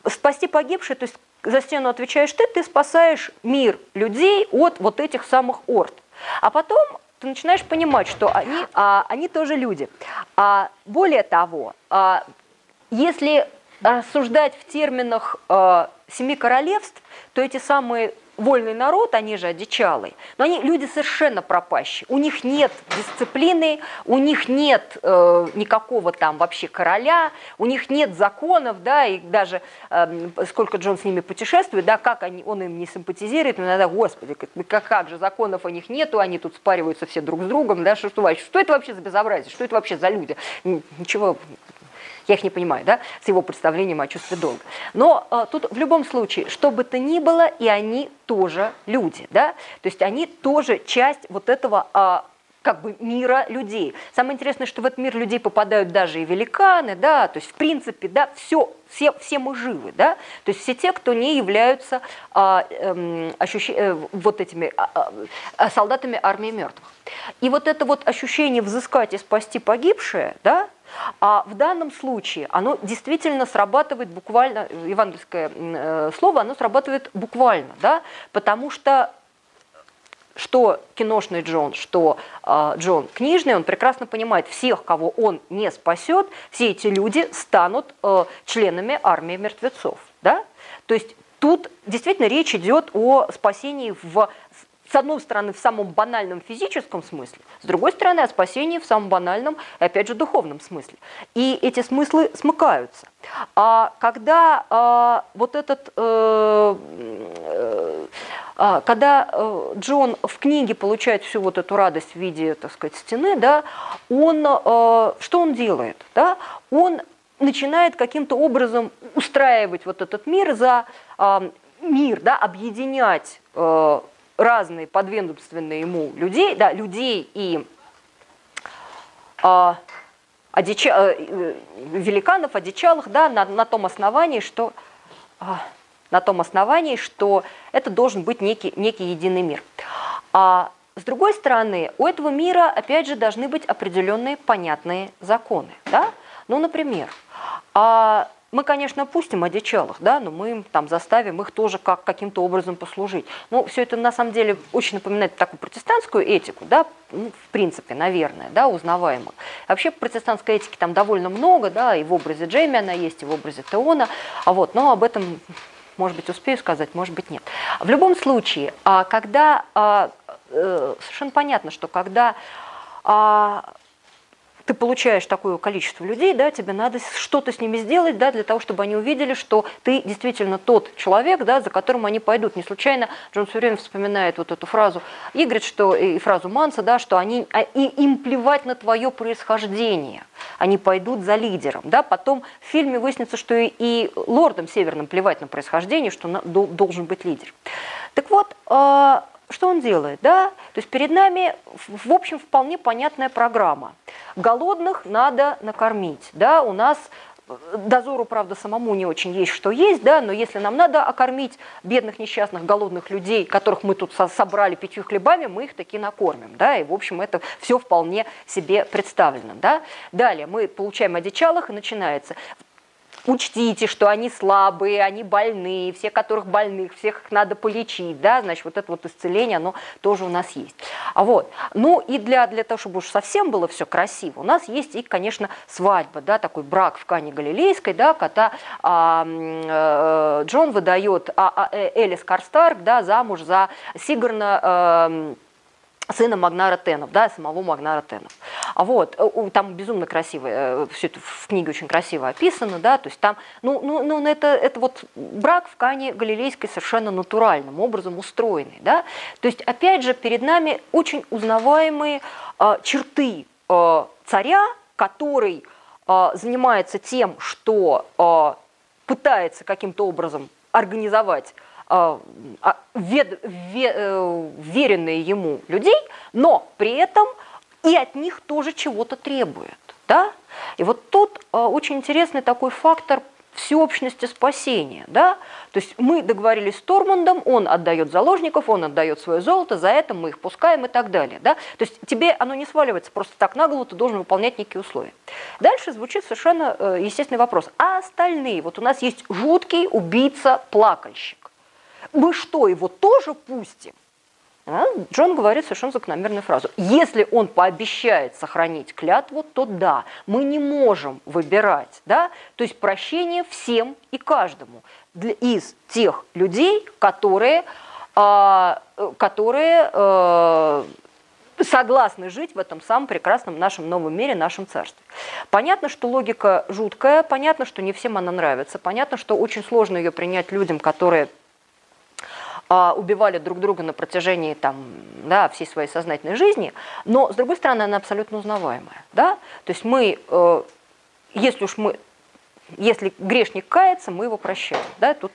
A: спасти погибших, то есть за стену отвечаешь ты, ты спасаешь мир людей от вот этих самых орд. А потом ты начинаешь понимать, что они, а, они тоже люди. А, более того, а, если рассуждать в терминах а, семи королевств, то эти самые вольный народ, они же одичалые, но они люди совершенно пропащие. У них нет дисциплины, у них нет э, никакого там вообще короля, у них нет законов, да, и даже э, сколько Джон с ними путешествует, да, как они, он им не симпатизирует, иногда, господи, как, как же законов у них нету, они тут спариваются все друг с другом, да, что, что, что это вообще за безобразие, что это вообще за люди? Ничего я их не понимаю, да, с его представлением о чувстве долга. Но э, тут в любом случае, что бы то ни было, и они тоже люди, да, то есть они тоже часть вот этого э, как бы мира людей. Самое интересное, что в этот мир людей попадают даже и великаны, да, то есть в принципе, да, все, все, все мы живы, да, то есть все те, кто не являются а, эм, ощущ... э, вот этими а, а, солдатами армии мертвых. И вот это вот ощущение взыскать и спасти погибшее, да, а в данном случае оно действительно срабатывает буквально, евангельское э, слово, оно срабатывает буквально, да, потому что что киношный Джон, что э, Джон книжный, он прекрасно понимает, всех, кого он не спасет, все эти люди станут э, членами армии мертвецов. Да? То есть тут действительно речь идет о спасении в с одной стороны, в самом банальном физическом смысле, с другой стороны, о спасении в самом банальном, опять же, духовном смысле. И эти смыслы смыкаются. А когда а, вот этот, э, э, а, когда э, Джон в книге получает всю вот эту радость в виде, так сказать, стены, да, он, э, что он делает? Да? Он начинает каким-то образом устраивать вот этот мир за э, мир, да, объединять э, разные подведомственные ему людей, да, людей и а, одича, э, великанов, одичалых, да, на, на том основании, что а, на том основании, что это должен быть некий, некий единый мир. А с другой стороны, у этого мира, опять же, должны быть определенные понятные законы. Да? Ну, например, а мы, конечно, пустим одичалых, да, но мы им там заставим их тоже как, каким-то образом послужить. Ну, все это на самом деле очень напоминает такую протестантскую этику, да, ну, в принципе, наверное, да, узнаваемо. Вообще протестантской этики там довольно много, да, и в образе Джейми она есть, и в образе Теона, а вот, но об этом может быть, успею сказать, может быть, нет. В любом случае, а, когда а, э, совершенно понятно, что когда а, ты получаешь такое количество людей, да, тебе надо что-то с ними сделать, да, для того, чтобы они увидели, что ты действительно тот человек, да, за которым они пойдут. Не случайно Джон все время вспоминает вот эту фразу Игорь, что и фразу Манса, да, что они, и им плевать на твое происхождение, они пойдут за лидером, да. Потом в фильме выяснится, что и, и лордам северным плевать на происхождение, что на, должен быть лидер. Так вот, э, что он делает? Да? То есть перед нами, в общем, вполне понятная программа. Голодных надо накормить. Да? У нас э, дозору, правда, самому не очень есть, что есть, да, но если нам надо окормить бедных, несчастных, голодных людей, которых мы тут собрали пятью хлебами, мы их таки накормим, да, и, в общем, это все вполне себе представлено, да. Далее мы получаем одичалых, и начинается учтите, что они слабые, они больные, все, которых больных, всех их надо полечить, да, значит, вот это вот исцеление, оно тоже у нас есть. А вот, ну и для, для того, чтобы уж совсем было все красиво, у нас есть и, конечно, свадьба, да, такой брак в Кане Галилейской, да, когда а, а, Джон выдает а, а, э, Элис Карстарк, да, замуж за Сигарна а, сына Магнара Тенов, да, самого Магнара Тенов. А вот, э, там безумно красиво, э, все это в книге очень красиво описано, да, то есть там, ну, ну, ну это, это вот брак в Кане Галилейской совершенно натуральным образом устроенный, да, то есть, опять же, перед нами очень узнаваемые э, черты э, царя, который э, занимается тем, что э, пытается каким-то образом организовать вед, ве, э, веренные ему людей, но при этом и от них тоже чего-то требует. Да? И вот тут а, очень интересный такой фактор всеобщности спасения. Да? То есть мы договорились с Тормандом, он отдает заложников, он отдает свое золото, за это мы их пускаем и так далее. Да? То есть тебе оно не сваливается просто так на голову, ты должен выполнять некие условия. Дальше звучит совершенно э, естественный вопрос. А остальные? Вот у нас есть жуткий убийца-плакальщик мы что, его тоже пустим? А? Джон говорит совершенно закономерную фразу. Если он пообещает сохранить клятву, то да, мы не можем выбирать. Да? То есть прощение всем и каждому из тех людей, которые, э, которые э, согласны жить в этом самом прекрасном нашем новом мире, нашем царстве. Понятно, что логика жуткая, понятно, что не всем она нравится, понятно, что очень сложно ее принять людям, которые а, убивали друг друга на протяжении там, да, всей своей сознательной жизни, но, с другой стороны, она абсолютно узнаваемая. Да? То есть мы, э, если уж мы если грешник кается, мы его прощаем. Да? Тут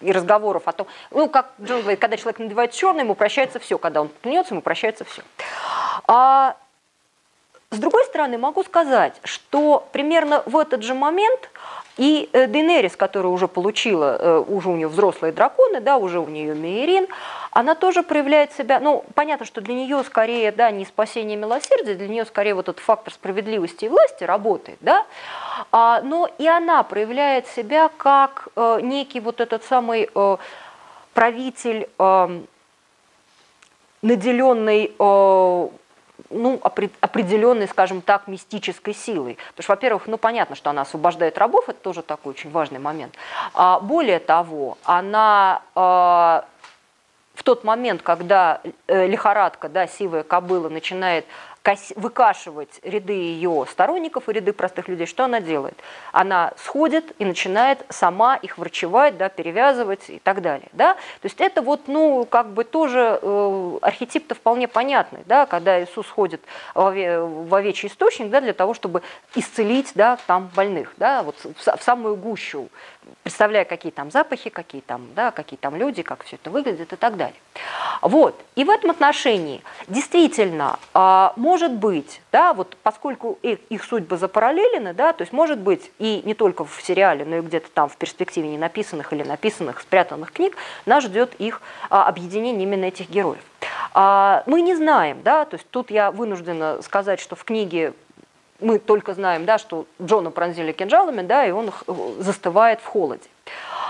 A: и разговоров о том, ну, как Джон говорит, когда человек надевает черное, ему прощается все. Когда он клянется, ему прощается все. А, с другой стороны, могу сказать, что примерно в этот же момент и э, Дейнерис, которая уже получила, э, уже у нее взрослые драконы, да, уже у нее Мейрин, она тоже проявляет себя, ну, понятно, что для нее скорее, да, не спасение милосердия, для нее скорее вот этот фактор справедливости и власти работает, да, а, но и она проявляет себя как э, некий вот этот самый э, правитель, э, наделенный э, ну, определенной, скажем так, мистической силой. Потому что, во-первых, ну, понятно, что она освобождает рабов, это тоже такой очень важный момент. А, более того, она а, в тот момент, когда э, лихорадка, да, сивая кобыла начинает выкашивать ряды ее сторонников и ряды простых людей, что она делает? Она сходит и начинает сама их врачевать, да, перевязывать и так далее. Да? То есть это вот, ну, как бы тоже э, архетип-то вполне понятный, да, когда Иисус ходит в, ове, в овечий источник да, для того, чтобы исцелить да, там больных, да, вот в, в самую гущу представляя, какие там запахи, какие там, да, какие там люди, как все это выглядит и так далее. Вот. И в этом отношении действительно а, может быть, да, вот поскольку их, их судьбы запараллелены, да, то есть может быть и не только в сериале, но и где-то там в перспективе не написанных или написанных, спрятанных книг, нас ждет их а, объединение именно этих героев. А, мы не знаем, да, то есть тут я вынуждена сказать, что в книге мы только знаем, да, что Джона пронзили кинжалами, да, и он застывает в холоде.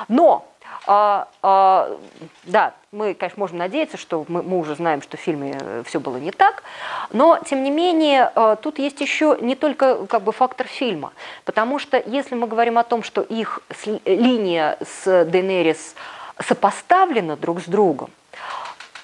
A: Но а, а, да, мы, конечно, можем надеяться, что мы, мы уже знаем, что в фильме э, все было не так, но, тем не менее, а, тут есть еще не только как бы, фактор фильма, потому что если мы говорим о том, что их линия с Дейнерис сопоставлена друг с другом,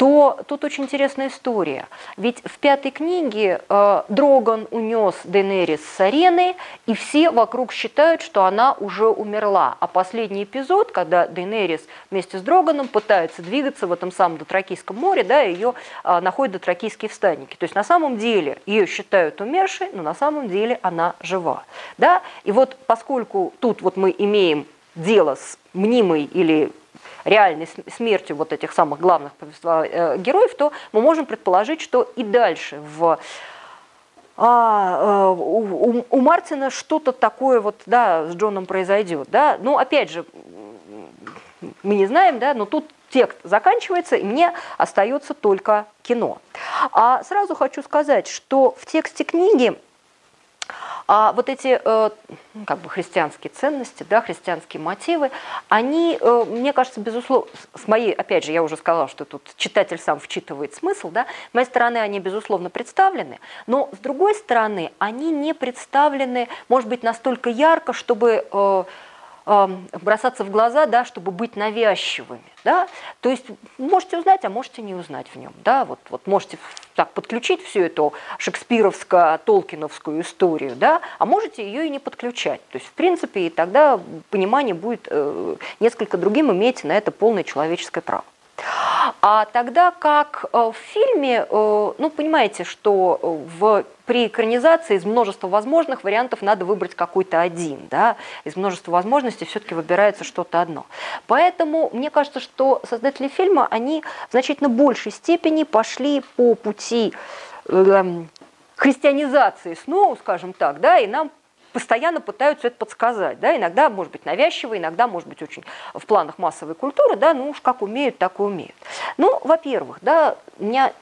A: то тут очень интересная история. Ведь в пятой книге э, Дроган унес Дейнерис с арены, и все вокруг считают, что она уже умерла. А последний эпизод, когда Дейнерис вместе с Дроганом пытается двигаться в этом самом Дотракийском море, да, ее э, находят дотракийские встанники. То есть на самом деле ее считают умершей, но на самом деле она жива. Да? И вот поскольку тут вот мы имеем дело с мнимой или реальной смертью вот этих самых главных э, героев, то мы можем предположить, что и дальше в а, э, у, у Мартина что-то такое вот, да, с Джоном произойдет, да, ну, опять же, мы не знаем, да, но тут текст заканчивается, и мне остается только кино. А сразу хочу сказать, что в тексте книги а вот эти э, ну, как бы христианские ценности, да, христианские мотивы, они, э, мне кажется, безусловно, с моей, опять же, я уже сказала, что тут читатель сам вчитывает смысл, да, с моей стороны они, безусловно, представлены, но с другой стороны, они не представлены, может быть, настолько ярко, чтобы э, бросаться в глаза, да, чтобы быть навязчивыми. Да? То есть можете узнать, а можете не узнать в нем. Да? Вот, вот можете так подключить всю эту шекспировско-толкиновскую историю, да? а можете ее и не подключать. То есть, в принципе, и тогда понимание будет э, несколько другим, имеете на это полное человеческое право. А тогда как э, в фильме, э, ну, понимаете, что в, при экранизации из множества возможных вариантов надо выбрать какой-то один, да, из множества возможностей все-таки выбирается что-то одно. Поэтому мне кажется, что создатели фильма, они в значительно большей степени пошли по пути эм, христианизации Сноу, скажем так, да, и нам постоянно пытаются это подсказать. Да? Иногда, может быть, навязчиво, иногда, может быть, очень в планах массовой культуры, да, ну уж как умеют, так и умеют. Ну, во-первых, да, у меня,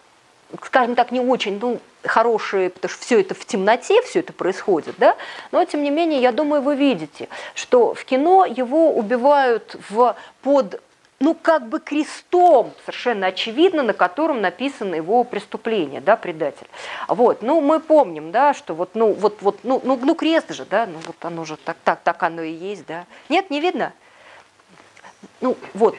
A: скажем так, не очень, ну, хорошие, потому что все это в темноте, все это происходит, да, но тем не менее, я думаю, вы видите, что в кино его убивают в, под ну, как бы крестом, совершенно очевидно, на котором написано его преступление, да, предатель. Вот, ну, мы помним, да, что вот, ну, вот, вот, ну, ну, ну крест же, да, ну, вот оно же так, так, так оно и есть, да. Нет, не видно? Ну, вот,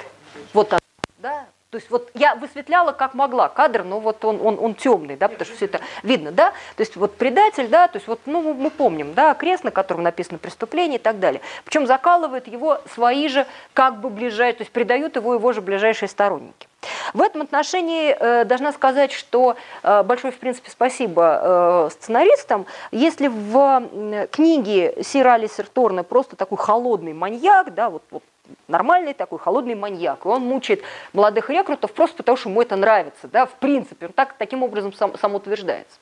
A: вот оно, да, то есть вот я высветляла как могла кадр, но вот он, он, он темный, да, потому что все это видно, да, то есть вот предатель, да, то есть вот, ну, мы помним, да, крест, на котором написано преступление и так далее. Причем закалывают его свои же как бы ближайшие, то есть предают его его же ближайшие сторонники. В этом отношении э, должна сказать, что э, большое, в принципе, спасибо э, сценаристам. Если в э, книге Сир Алисер Торна просто такой холодный маньяк, да, вот, вот нормальный такой холодный маньяк, и он мучает молодых рекрутов просто потому, что ему это нравится, да, в принципе, он так, таким образом сам, сам утверждается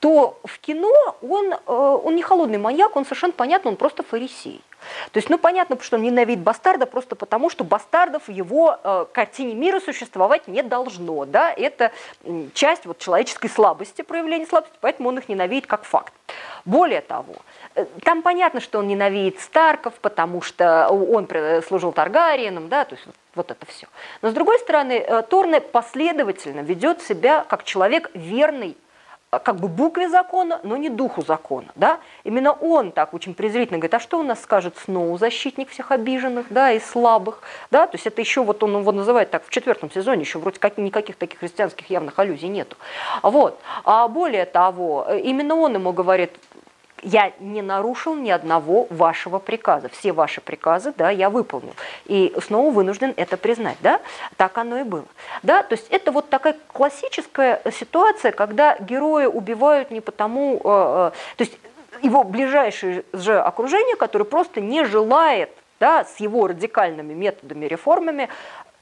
A: то в кино он, э, он не холодный маньяк, он совершенно понятно, он просто фарисей. То есть, ну, понятно, что он ненавидит бастарда просто потому, что бастардов в его э, картине мира существовать не должно. Да? Это часть вот, человеческой слабости, проявления слабости, поэтому он их ненавидит как факт. Более того, Э, там понятно, что он ненавидит Старков, потому что он служил Таргариеном, да, то есть вот, вот это все. Но с другой стороны, э, Торне последовательно ведет себя как человек верный как бы букве закона, но не духу закона. Да? Именно он так очень презрительно говорит, а что у нас скажет Сноу, защитник всех обиженных да, и слабых. Да? То есть это еще, вот он его называет так, в четвертом сезоне еще вроде как никаких таких христианских явных аллюзий нету. Вот. А более того, именно он ему говорит, я не нарушил ни одного вашего приказа. Все ваши приказы, да, я выполнил. И снова вынужден это признать, да, так оно и было. Да, то есть это вот такая классическая ситуация, когда герои убивают не потому, э, э, то есть его ближайшее же окружение, которое просто не желает да, с его радикальными методами, реформами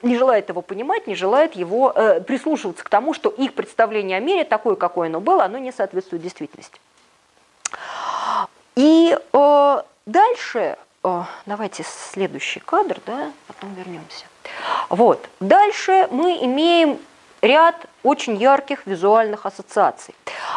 A: не желает его понимать, не желает его э, прислушиваться к тому, что их представление о мире, такое, какое оно было, оно не соответствует действительности. И э, дальше, э, давайте следующий кадр, да, потом вернемся. Вот, дальше мы имеем ряд очень ярких визуальных ассоциаций.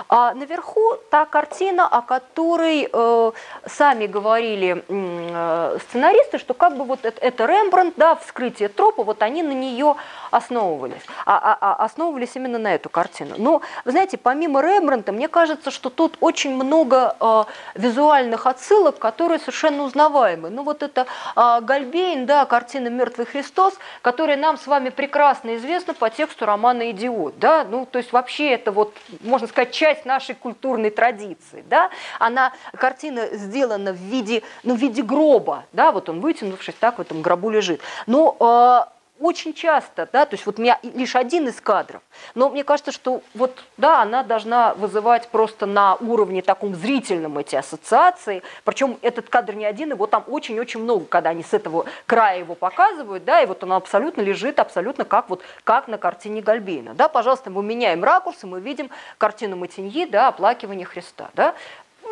A: А наверху та картина, о которой э, сами говорили э, сценаристы, что как бы вот это, это Рембрандт, да, вскрытие тропа, вот они на нее основывались, а, а, а основывались именно на эту картину. Но, вы знаете, помимо Рембрандта, мне кажется, что тут очень много э, визуальных отсылок, которые совершенно узнаваемы. Ну вот это э, Гальбейн, да, картина «Мертвый Христос», которая нам с вами прекрасно известна по тексту романа «Идиот», да, ну то есть вообще это вот, можно сказать, часть нашей культурной традиции, да, она, картина сделана в виде, ну, в виде гроба, да, вот он вытянувшись так в этом гробу лежит, но э, очень часто, да, то есть вот у меня лишь один из кадров, но мне кажется, что вот, да, она должна вызывать просто на уровне таком зрительном эти ассоциации, причем этот кадр не один, его там очень-очень много, когда они с этого края его показывают, да, и вот он абсолютно лежит, абсолютно как вот, как на картине Гальбейна, да, пожалуйста, мы меняем ракурс, и мы видим картину Матиньи, да, оплакивание Христа, да,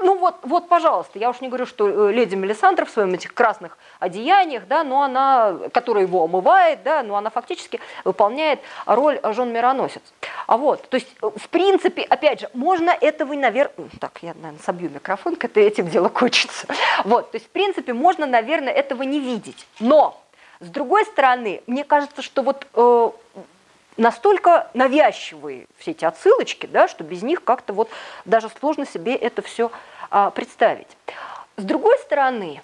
A: ну вот, вот, пожалуйста, я уж не говорю, что э, леди Мелисандра в своем этих красных одеяниях, да, но она, которая его омывает, да, но она фактически выполняет роль жен мироносец. А вот, то есть, э, в принципе, опять же, можно этого, наверное, так, я, наверное, собью микрофон, это этим дело кончится. Вот, то есть, в принципе, можно, наверное, этого не видеть. Но, с другой стороны, мне кажется, что вот э, настолько навязчивые все эти отсылочки, да, что без них как-то вот даже сложно себе это все представить. С другой стороны,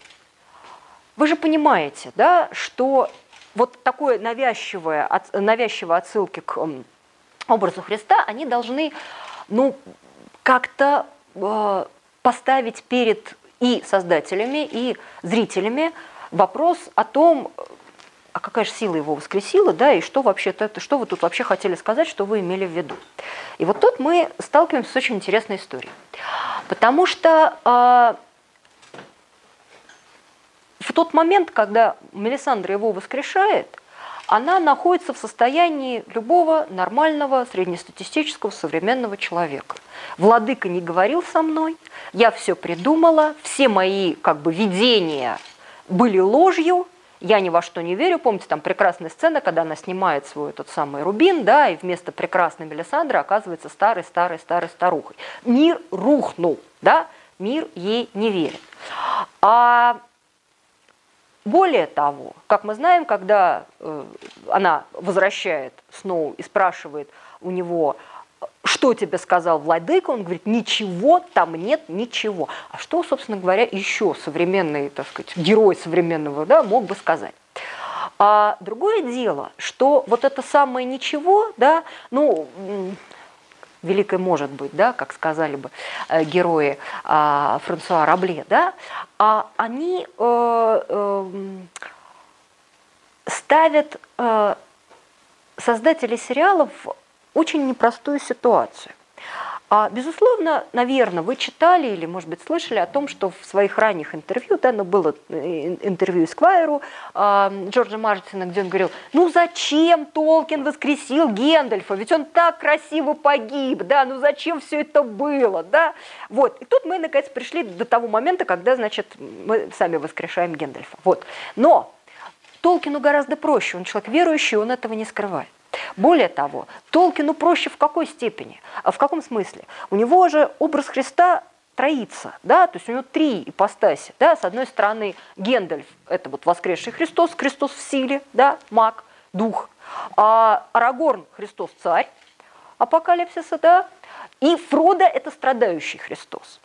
A: вы же понимаете, да, что вот такое навязчивое, от, навязчивые отсылки к um, образу Христа, они должны, ну, как-то э, поставить перед и создателями, и зрителями вопрос о том, а какая же сила его воскресила, да, и что вообще-то, что вы тут вообще хотели сказать, что вы имели в виду. И вот тут мы сталкиваемся с очень интересной историей. Потому что э, в тот момент, когда Мелисандра его воскрешает, она находится в состоянии любого нормального среднестатистического современного человека. Владыка не говорил со мной, я все придумала, все мои как бы видения были ложью, я ни во что не верю. Помните, там прекрасная сцена, когда она снимает свой этот самый рубин, да, и вместо прекрасной Мелисандры оказывается старый-старый-старый старухой. Мир рухнул, да, мир ей не верит. А более того, как мы знаем, когда э, она возвращает Сноу и спрашивает у него, что тебе сказал владыка? Он говорит, ничего, там нет ничего. А что, собственно говоря, еще современный, так сказать, герой современного да, мог бы сказать? А другое дело, что вот это самое ничего, да, ну, великое может быть, да, как сказали бы э, герои э, Франсуа Рабле, да, а они э, э, ставят э, создатели сериалов очень непростую ситуацию. А, безусловно, наверное, вы читали или, может быть, слышали о том, что в своих ранних интервью, да, ну, было э, интервью Сквайру э, Джорджа Мартина, где он говорил, ну зачем Толкин воскресил Гендальфа, ведь он так красиво погиб, да, ну зачем все это было, да, вот. И тут мы, наконец, пришли до того момента, когда, значит, мы сами воскрешаем Гендальфа, вот. Но Толкину гораздо проще, он человек верующий, он этого не скрывает. Более того, Толкину проще в какой степени? А в каком смысле? У него же образ Христа троица, да, то есть у него три ипостаси, да, с одной стороны Гендальф, это вот воскресший Христос, Христос в силе, да, маг, дух, а Арагорн, Христос царь, апокалипсиса, да, и Фродо это страдающий Христос.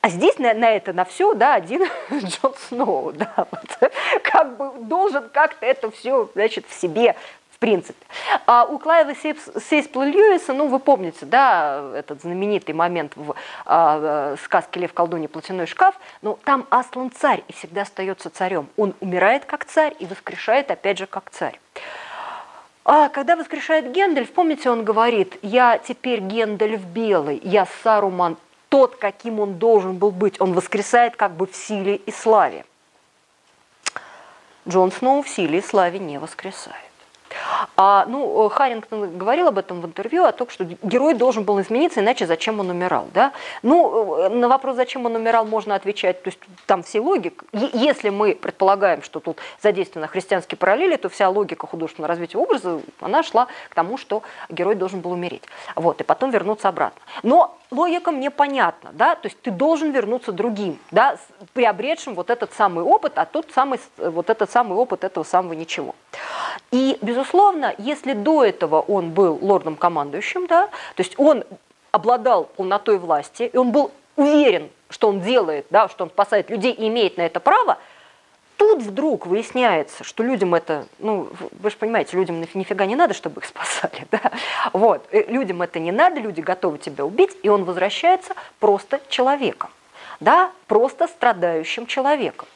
A: А здесь на, на это, на все, да, один Джон Сноу, да, вот, как бы должен как-то это все, значит, в себе принципе. А у Клайва Сейспла Льюиса, ну, вы помните, да, этот знаменитый момент в а, сказке «Лев, колдунья, платяной шкаф», ну, там Аслан царь и всегда остается царем. Он умирает как царь и воскрешает опять же как царь. А когда воскрешает Гендальф, помните, он говорит, я теперь Гендальф белый, я Саруман тот, каким он должен был быть. Он воскресает как бы в силе и славе. Джон Сноу в силе и славе не воскресает. А, ну, Харрингтон говорил об этом в интервью, о том, что герой должен был измениться, иначе зачем он умирал. Да? Ну, э, на вопрос, зачем он умирал, можно отвечать, то есть там все логика. Если мы предполагаем, что тут задействованы христианские параллели, то вся логика художественного развития образа, она шла к тому, что герой должен был умереть. Вот, и потом вернуться обратно. Но логика мне понятна, да, то есть ты должен вернуться другим, да, приобретшим вот этот самый опыт, а тот самый, вот этот самый опыт этого самого ничего. И, безусловно, если до этого он был лордом-командующим, да, то есть он обладал полнотой власти, и он был уверен, что он делает, да, что он спасает людей и имеет на это право, тут вдруг выясняется, что людям это, ну, вы же понимаете, людям нифига не надо, чтобы их спасали, да? Вот, э, людям это не надо, люди готовы тебя убить, и он возвращается просто человеком, да, просто страдающим человеком.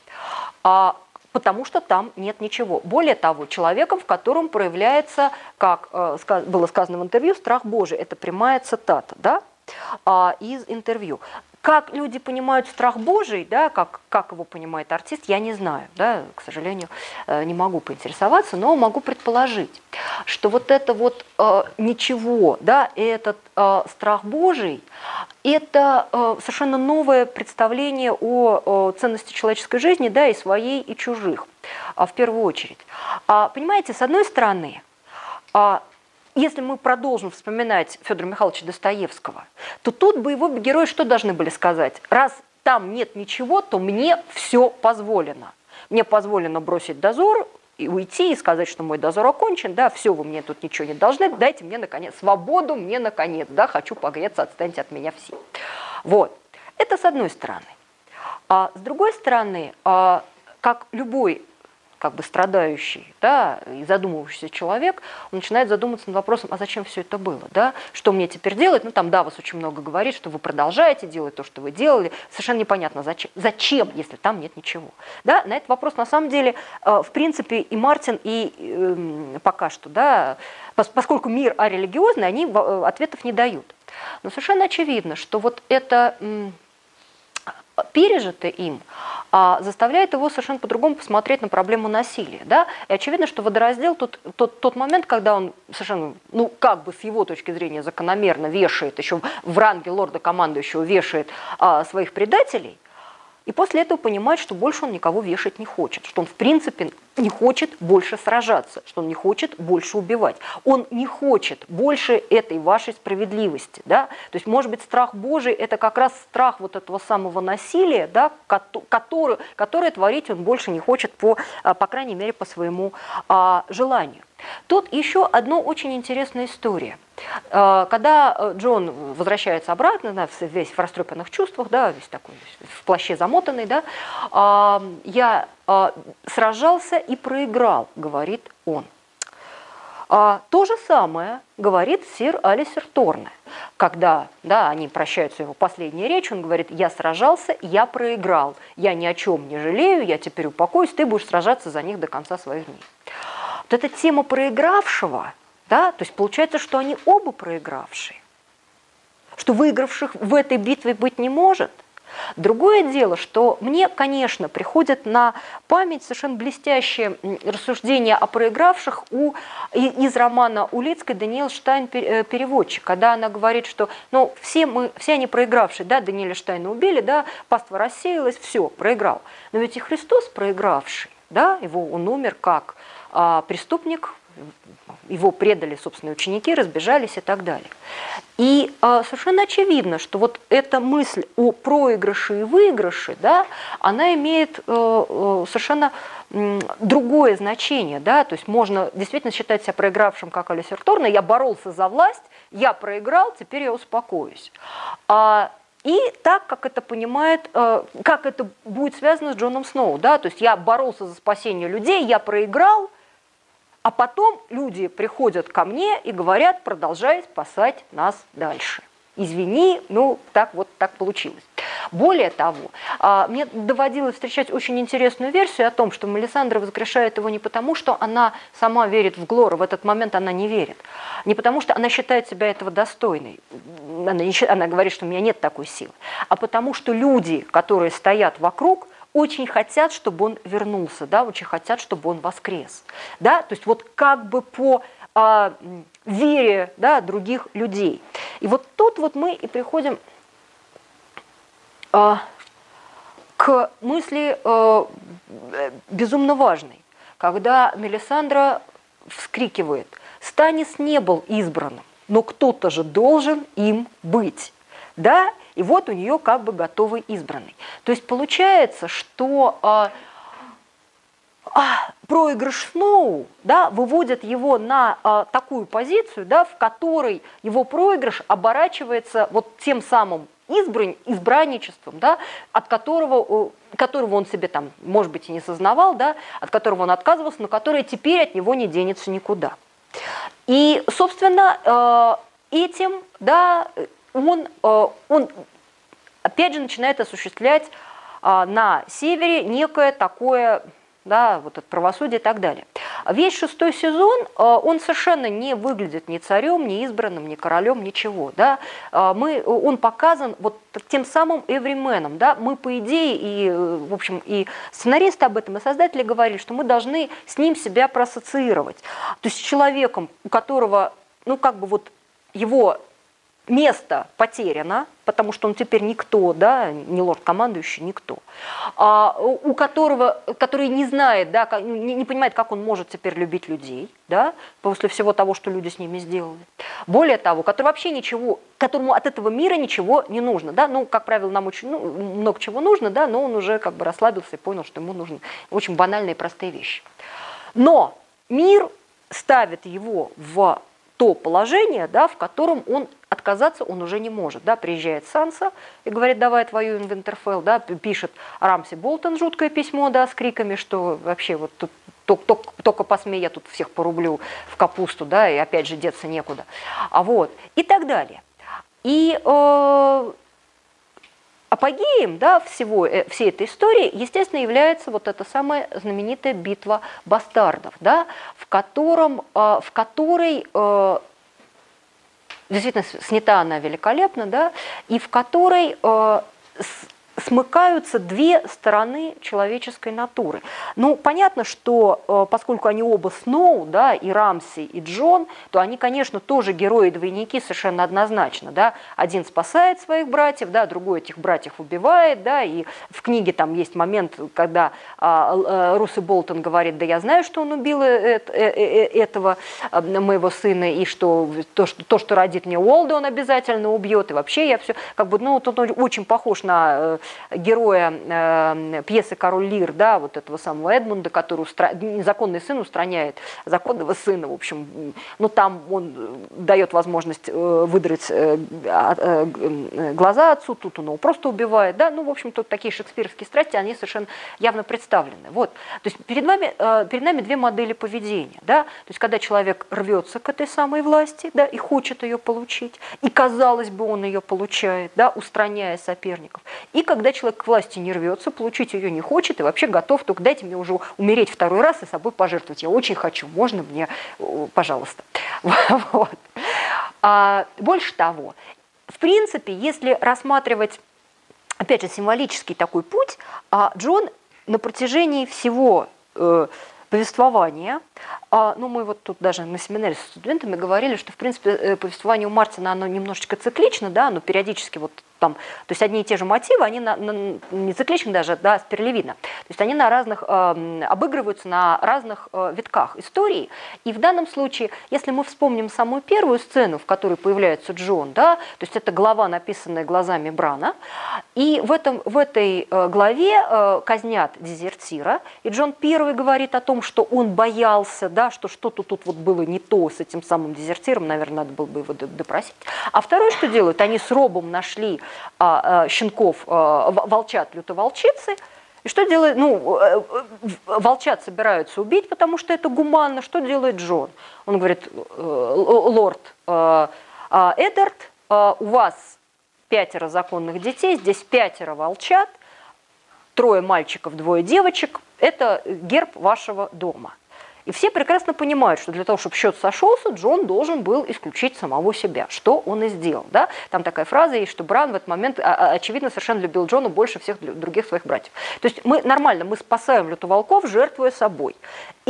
A: А потому что там нет ничего. Более того, человеком, в котором проявляется, как э, было сказано в интервью, страх Божий. Это прямая цитата да, а, из интервью. Как люди понимают страх Божий, да, как, как его понимает артист, я не знаю, да, к сожалению, э, не могу поинтересоваться, но могу предположить, что вот это вот э, ничего, да, этот э, страх Божий, это э, совершенно новое представление о, о ценности человеческой жизни, да, и своей, и чужих, а, в первую очередь. А, понимаете, с одной стороны, а, если мы продолжим вспоминать Федора Михайловича Достоевского, то тут бы его герои что должны были сказать? Раз там нет ничего, то мне все позволено. Мне позволено бросить дозор, и уйти и сказать, что мой дозор окончен, да, все, вы мне тут ничего не должны, дайте мне, наконец, свободу мне, наконец, да, хочу погреться, отстаньте от меня все. Вот, это с одной стороны. А с другой стороны, а, как любой как бы страдающий да, и задумывающийся человек, он начинает задумываться над вопросом, а зачем все это было, да? что мне теперь делать? Ну там, да, вас очень много говорит, что вы продолжаете делать то, что вы делали, совершенно непонятно, зачем, зачем если там нет ничего. Да? На этот вопрос на самом деле, э, в принципе, и Мартин, и э, пока что, да, поскольку мир арелигиозный, они э, ответов не дают. Но совершенно очевидно, что вот это пережито им, а заставляет его совершенно по-другому посмотреть на проблему насилия. Да? И очевидно, что водораздел тот, тот, тот момент, когда он совершенно, ну, как бы с его точки зрения закономерно вешает, еще в ранге лорда командующего вешает а, своих предателей, и после этого понимает, что больше он никого вешать не хочет, что он в принципе не хочет больше сражаться, что он не хочет больше убивать. Он не хочет больше этой вашей справедливости. Да? То есть, может быть, страх Божий – это как раз страх вот этого самого насилия, да, который, которое творить он больше не хочет, по, а, по крайней мере, по своему а, желанию. Тут еще одна очень интересная история. А, когда э, Джон возвращается обратно, да, весь в растрепанных чувствах, да, весь такой в плаще замотанный, да, а, я а, сражался и проиграл, говорит он. То же самое говорит сир Алисер Торне. Когда да, они прощаются, его последняя речь, он говорит, я сражался, я проиграл, я ни о чем не жалею, я теперь упокоюсь, ты будешь сражаться за них до конца своих дней. Вот эта тема проигравшего, да, то есть получается, что они оба проигравшие, что выигравших в этой битве быть не может. Другое дело, что мне, конечно, приходят на память совершенно блестящие рассуждения о проигравших у, из романа Улицкой Даниэл Штайн э, переводчик, когда она говорит, что ну, все, мы, все они проигравшие, да, Даниэля Штайна убили, да, паства рассеялась, все, проиграл. Но ведь и Христос проигравший, да, его, он умер как а преступник, его предали, собственные ученики, разбежались и так далее. И э, совершенно очевидно, что вот эта мысль о проигрыше и выигрыше, да, она имеет э, э, совершенно другое значение. Да? То есть можно действительно считать себя проигравшим, как Алисер Торна, я боролся за власть, я проиграл, теперь я успокоюсь. А и так, как это понимает, э, как это будет связано с Джоном Сноу. Да? То есть я боролся за спасение людей, я проиграл, а потом люди приходят ко мне и говорят, продолжай спасать нас дальше. Извини, ну так вот так получилось. Более того, а, мне доводилось встречать очень интересную версию о том, что Мелисандра воскрешает его не потому, что она сама верит в Глора, в этот момент она не верит, не потому, что она считает себя этого достойной, она, не, она говорит, что у меня нет такой силы, а потому что люди, которые стоят вокруг, очень хотят, чтобы он вернулся, да, очень хотят, чтобы он воскрес. Да? То есть вот как бы по э, вере да, других людей. И вот тут вот мы и приходим э, к мысли э, безумно важной, когда Мелисандра вскрикивает, Станис не был избранным, но кто-то же должен им быть. Да? И вот у нее как бы готовый избранный. То есть получается, что а, а, проигрыш Сноу да, выводит его на а, такую позицию, да, в которой его проигрыш оборачивается вот тем самым избран, избранничеством, да, от которого, которого он себе там, может быть, и не сознавал, да, от которого он отказывался, но которое теперь от него не денется никуда. И, собственно, э, этим, да, он, э, он опять же начинает осуществлять э, на севере некое такое да, вот это правосудие и так далее. Весь шестой сезон, он совершенно не выглядит ни царем, ни избранным, ни королем, ничего, да. Мы, он показан вот тем самым эврименом, да. Мы, по идее, и, в общем, и сценаристы об этом, и создатели говорили, что мы должны с ним себя проассоциировать. То есть с человеком, у которого, ну, как бы вот его место потеряно, потому что он теперь никто, да, не лорд-командующий, никто, а, у которого, который не знает, да, не, не понимает, как он может теперь любить людей, да, после всего того, что люди с ними сделали. Более того, который вообще ничего, которому от этого мира ничего не нужно, да, ну, как правило, нам очень ну, много чего нужно, да, но он уже как бы расслабился и понял, что ему нужны очень банальные простые вещи. Но мир ставит его в то положение, да, в котором он отказаться он уже не может. Да. Приезжает Санса и говорит, давай отвоюем Винтерфелл, да, пишет Рамси Болтон жуткое письмо да, с криками, что вообще вот тут только, только, только я тут всех порублю в капусту, да, и опять же деться некуда. А вот, и так далее. И э, апогеем да, всего, э, всей этой истории, естественно, является вот эта самая знаменитая битва бастардов, да, в, котором, э, в которой э, действительно снята она великолепно, да, и в которой смыкаются две стороны человеческой натуры. Ну, понятно, что э, поскольку они оба Сноу, да, и Рамси, и Джон, то они, конечно, тоже герои-двойники совершенно однозначно, да. Один спасает своих братьев, да, другой этих братьев убивает, да, и в книге там есть момент, когда а, э, Рус и Болтон говорит, да я знаю, что он убил э, этого моего сына, и что то, что, то, что родит мне Уолда, он обязательно убьет, и вообще я все, как бы, ну, тут он очень похож на героя э, пьесы «Король Лир», да, вот этого самого Эдмунда, который устра... незаконный сын устраняет законного сына, в общем, ну там он дает возможность э, выдрать э, э, глаза отцу, тут он его просто убивает, да, ну, в общем, тут такие шекспировские страсти, они совершенно явно представлены. Вот, то есть перед нами, перед нами две модели поведения, да, то есть когда человек рвется к этой самой власти, да, и хочет ее получить, и, казалось бы, он ее получает, да, устраняя соперников, и когда когда человек к власти не рвется, получить ее не хочет и вообще готов, только дайте мне уже умереть второй раз и собой пожертвовать. Я очень хочу, можно мне, пожалуйста. Вот. А, больше того, в принципе, если рассматривать, опять же, символический такой путь, а Джон на протяжении всего э, повествования, а, ну мы вот тут даже на семинаре с студентами говорили, что в принципе э, повествование у Мартина оно немножечко циклично, да, оно периодически вот там, то есть одни и те же мотивы, они на, на, не цикличны даже, да, спиралевидно. То есть они на разных, э, обыгрываются на разных э, витках истории. И в данном случае, если мы вспомним самую первую сцену, в которой появляется Джон, да, то есть это глава, написанная глазами Брана, и в, этом, в этой э, главе э, казнят дезертира, и Джон первый говорит о том, что он боялся, да, что что-то тут вот было не то с этим самым дезертиром, наверное, надо было бы его допросить. А второе, что делают, они с Робом нашли щенков, а, волчат, лютоволчицы. И что делает, ну, э, волчат собираются убить, потому что это гуманно. Что делает Джон? Он говорит, «Э, лорд э, Эдард, у вас пятеро законных детей, здесь пятеро волчат, трое мальчиков, двое девочек. Это герб вашего дома. И все прекрасно понимают, что для того, чтобы счет сошелся, Джон должен был исключить самого себя, что он и сделал. Да? Там такая фраза есть, что Бран в этот момент, а, а, очевидно, совершенно любил Джона больше всех других своих братьев. То есть мы нормально, мы спасаем Люту Волков, жертвуя собой.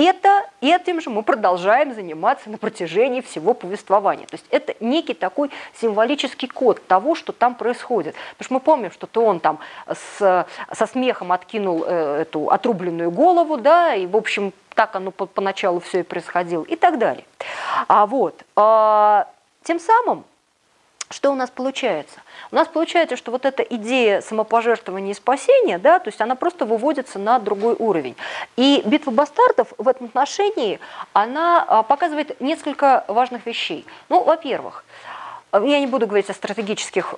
A: Это, этим же мы продолжаем заниматься на протяжении всего повествования. То есть это некий такой символический код того, что там происходит. Потому что мы помним, что то он там с, со смехом откинул э, эту отрубленную голову, да, и, в общем, так оно по поначалу все и происходило, и так далее. А вот, а, тем самым, что у нас получается? У нас получается, что вот эта идея самопожертвования и спасения, да, то есть она просто выводится на другой уровень. И битва бастардов в этом отношении, она а, показывает несколько важных вещей. Ну, во-первых, я не буду говорить о стратегических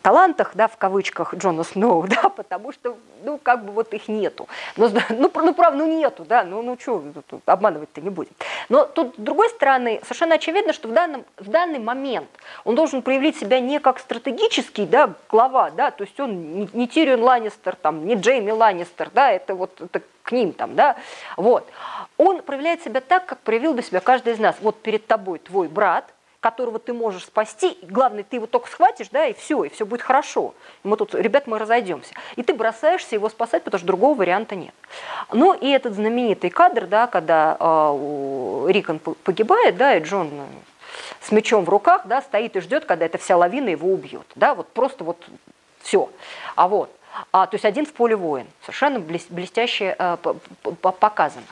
A: талантах, да, в кавычках Джона Сноу, да, потому что, ну, как бы вот их нету. Но, ну, ну, правда, ну, нету, да, ну, ну, что, обманывать-то не будем. Но тут, с другой стороны, совершенно очевидно, что в, данном, в данный момент он должен проявить себя не как стратегический, да, глава, да, то есть он не, не Тирион Ланнистер, там, не Джейми Ланнистер, да, это вот это к ним там, да, вот. Он проявляет себя так, как проявил бы себя каждый из нас. Вот перед тобой твой брат – которого ты можешь спасти, главное, ты его только схватишь, да, и все, и все будет хорошо. мы тут, ребят, мы разойдемся. И ты бросаешься его спасать, потому что другого варианта нет. Ну и этот знаменитый кадр, да, когда э, Рикон погибает, да, и Джон э, с мечом в руках, да, стоит и ждет, когда эта вся лавина его убьет, да, вот просто вот все. А вот, а, то есть один в поле воин, совершенно блестяще а, показано.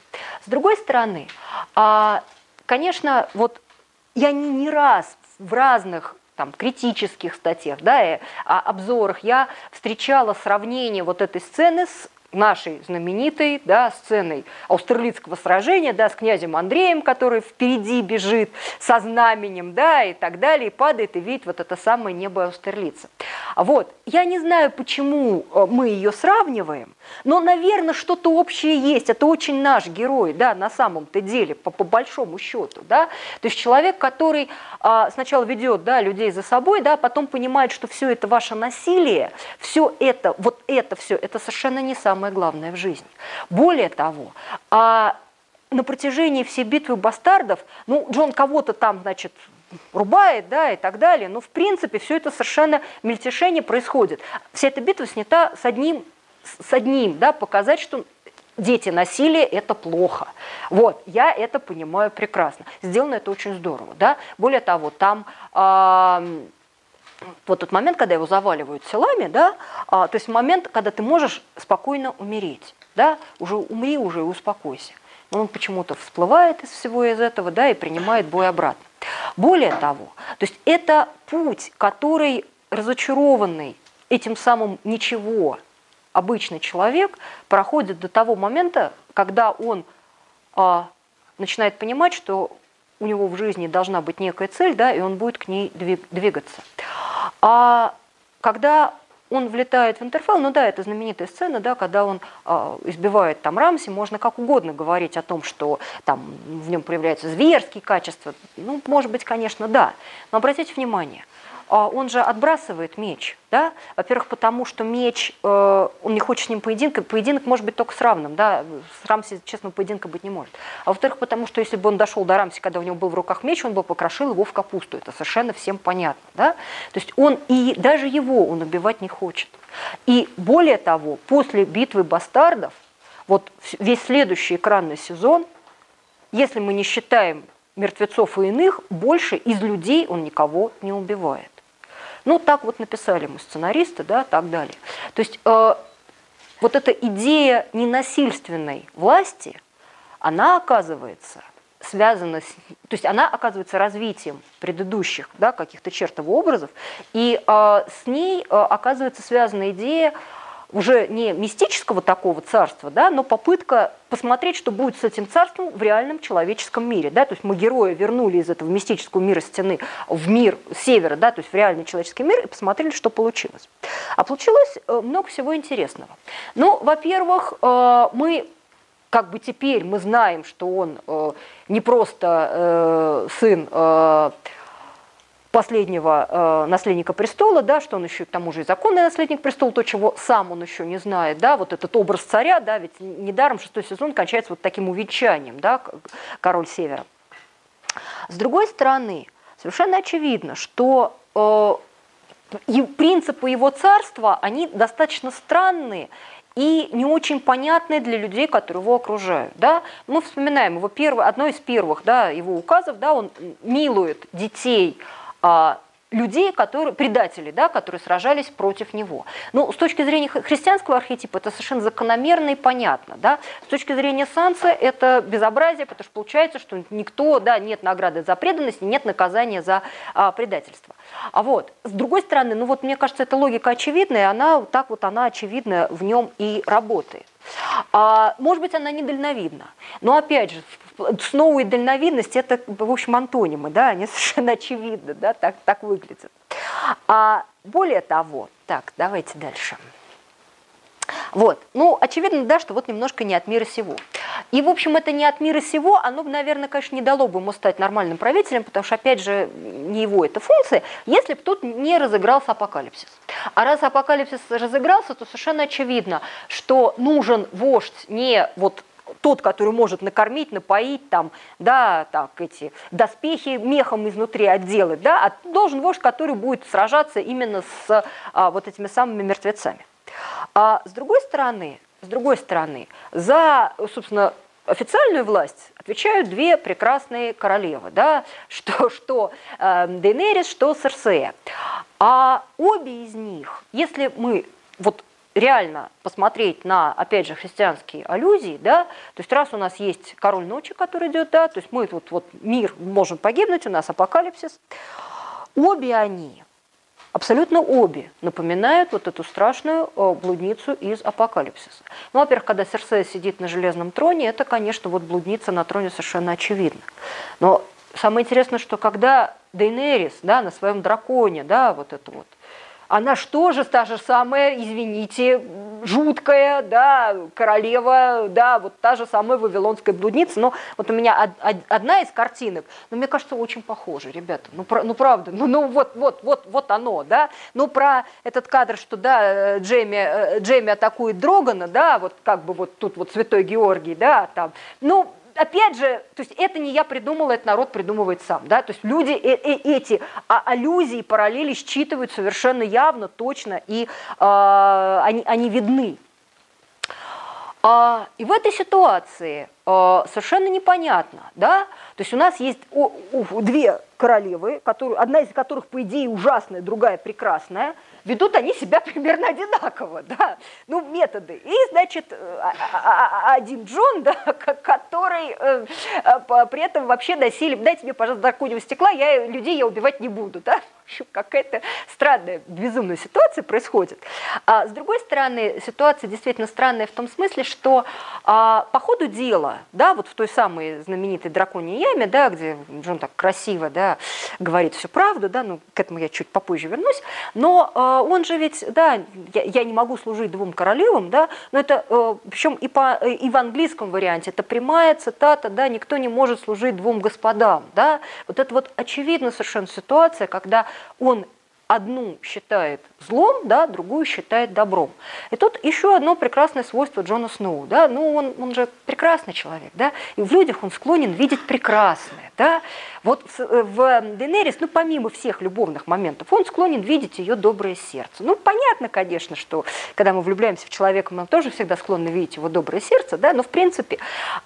A: С другой стороны, а, конечно, вот я не, не раз в разных там, критических статьях, да, и, а, обзорах я встречала сравнение вот этой сцены с нашей знаменитой да, сценой Аустерлицкого сражения да, с князем Андреем, который впереди бежит со знаменем да, и так далее, и падает и видит вот это самое небо Аустерлица. Вот. Я не знаю, почему э, мы ее сравниваем, но, наверное, что-то общее есть. Это очень наш герой, да, на самом-то деле, по, по большому счету. Да? То есть человек, который а, сначала ведет да, людей за собой, да, потом понимает, что все это ваше насилие, все это, вот это все, это совершенно не самое главное в жизни. Более того, а, на протяжении всей битвы бастардов, ну, Джон кого-то там, значит, рубает, да, и так далее, но в принципе все это совершенно мельтешение происходит. Вся эта битва снята с одним, с одним, да, показать, что дети насилие – это плохо. Вот, я это понимаю прекрасно. Сделано это очень здорово, да. Более того, там э, вот тот момент, когда его заваливают телами, да, э, то есть момент, когда ты можешь спокойно умереть, да, уже умри уже и успокойся. Но он почему-то всплывает из всего из этого, да, и принимает бой обратно. Более того, то есть это путь, который разочарованный этим самым ничего обычный человек проходит до того момента, когда он а, начинает понимать, что у него в жизни должна быть некая цель, да, и он будет к ней двигаться. А когда он влетает в Интерфелл, ну да, это знаменитая сцена, да, когда он э, избивает там Рамси, можно как угодно говорить о том, что там в нем проявляются зверские качества, ну, может быть, конечно, да, но обратите внимание, он же отбрасывает меч, да? Во-первых, потому что меч, э, он не хочет с ним поединка, поединок может быть только с равным, да? С Рамси, честно, поединка быть не может. А во-вторых, потому что если бы он дошел до Рамси, когда у него был в руках меч, он бы покрошил его в капусту, это совершенно всем понятно, да? То есть он и даже его он убивать не хочет. И более того, после битвы бастардов, вот весь следующий экранный сезон, если мы не считаем мертвецов и иных, больше из людей он никого не убивает. Ну, так вот написали мы сценаристы, да, так далее. То есть э, вот эта идея ненасильственной власти, она оказывается связана с, то есть она оказывается развитием предыдущих да, каких-то чертов образов, и э, с ней э, оказывается связана идея уже не мистического такого царства, да, но попытка посмотреть, что будет с этим царством в реальном человеческом мире. Да? То есть мы героя вернули из этого мистического мира стены в мир севера, да, то есть в реальный человеческий мир, и посмотрели, что получилось. А получилось э, много всего интересного. Ну, во-первых, э, мы как бы теперь мы знаем, что он э, не просто сын последнего э, наследника престола, да, что он еще к тому же и законный наследник престола, то, чего сам он еще не знает, да, вот этот образ царя, да, ведь недаром шестой сезон кончается вот таким увенчанием, да, король Севера. С другой стороны, совершенно очевидно, что э, и принципы его царства, они достаточно странные и не очень понятные для людей, которые его окружают. Да? Мы вспоминаем его первое, одно из первых да, его указов, да, он милует детей людей, которые, предателей, да, которые сражались против него. Ну, с точки зрения христианского архетипа это совершенно закономерно и понятно. Да? С точки зрения Санса это безобразие, потому что получается, что никто, да, нет награды за преданность, нет наказания за а, предательство. А вот, с другой стороны, ну вот мне кажется, эта логика очевидная, она так вот, она очевидно в нем и работает. А, может быть, она недальновидна. Но опять же, снова и дальновидность это, в общем, антонимы, да, они совершенно очевидны, да, так, так выглядят. А более того, так, давайте дальше. Вот, ну, очевидно, да, что вот немножко не от мира сего. И, в общем, это не от мира сего, оно, наверное, конечно, не дало бы ему стать нормальным правителем, потому что, опять же, не его это функция, если бы тут не разыгрался апокалипсис. А раз апокалипсис разыгрался, то совершенно очевидно, что нужен вождь не вот тот, который может накормить, напоить, там, да, так, эти доспехи мехом изнутри отделать, да, а должен вождь, который будет сражаться именно с а, вот этими самыми мертвецами. А с другой стороны, с другой стороны, за, собственно, официальную власть отвечают две прекрасные королевы, да, что, что э, Дейнерис, что Серсея. А обе из них, если мы вот реально посмотреть на, опять же, христианские аллюзии, да, то есть раз у нас есть король ночи, который идет, да, то есть мы вот, вот мир можем погибнуть, у нас апокалипсис, обе они, абсолютно обе напоминают вот эту страшную э, блудницу из апокалипсиса. Ну, во-первых, когда Серсея сидит на железном троне, это, конечно, вот блудница на троне совершенно очевидно. Но самое интересное, что когда Дейнерис, да, на своем драконе, да, вот это вот, она что же та же самая, извините, жуткая, да, королева, да, вот та же самая вавилонская блудница. Но вот у меня одна из картинок, но мне кажется, очень похожа, ребята. Ну, про, ну правда, ну, ну вот, вот, вот, вот оно, да. Ну про этот кадр, что, да, Джейми, э, Джейми атакует Дрогана, да, вот как бы вот тут вот Святой Георгий, да, там. Ну, опять же, то есть это не я придумала, это народ придумывает сам, да, то есть люди э -э эти а аллюзии, параллели считывают совершенно явно, точно, и э, они, они видны. А, и в этой ситуации а, совершенно непонятно, да, то есть у нас есть о, о, две королевы, которые, одна из которых, по идее, ужасная, другая прекрасная, ведут они себя примерно одинаково, да, ну, методы. И, значит, э, а, а, а, один Джон, да, который э, при этом вообще насилием, дайте мне, пожалуйста, драконьего стекла, я людей я убивать не буду, да, какая-то странная, безумная ситуация происходит. А с другой стороны, ситуация действительно странная в том смысле, что а, по ходу дела, да, вот в той самой знаменитой драконьей яме, да, где Джон так красиво, да, говорит всю правду, да, ну, к этому я чуть попозже вернусь, но а, он же ведь, да, я, я не могу служить двум королевам, да, но это, а, причем и, по, и в английском варианте, это прямая цитата, да, никто не может служить двум господам, да, вот это вот очевидно совершенно ситуация, когда он одну считает злом, да, другую считает добром. И тут еще одно прекрасное свойство Джона Сноу. Да, ну, он, он же прекрасный человек, да, и в людях он склонен видеть прекрасное. Да. Вот в, в Денерис, ну, помимо всех любовных моментов, он склонен видеть ее доброе сердце. Ну, понятно, конечно, что когда мы влюбляемся в человека, мы тоже всегда склонны видеть его доброе сердце, да, но в принципе,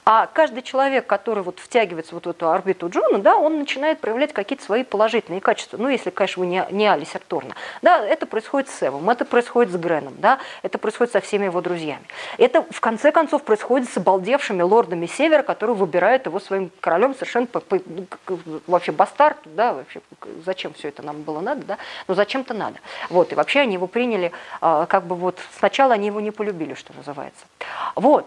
A: а каждый человек, который вот втягивается вот в эту орбиту Джона, да, он начинает проявлять какие-то свои положительные качества. Ну, если, конечно, вы не, не Алис Арторна. Да, это происходит с Эвом, это происходит с Греном, да, это происходит со всеми его друзьями. Это, в конце концов, происходит с обалдевшими лордами Севера, которые выбирают его своим королем совершенно по, по, вообще бастард, да, вообще зачем все это нам было надо, да, но зачем-то надо. Вот, и вообще они его приняли, а, как бы вот сначала они его не полюбили, что называется. Вот,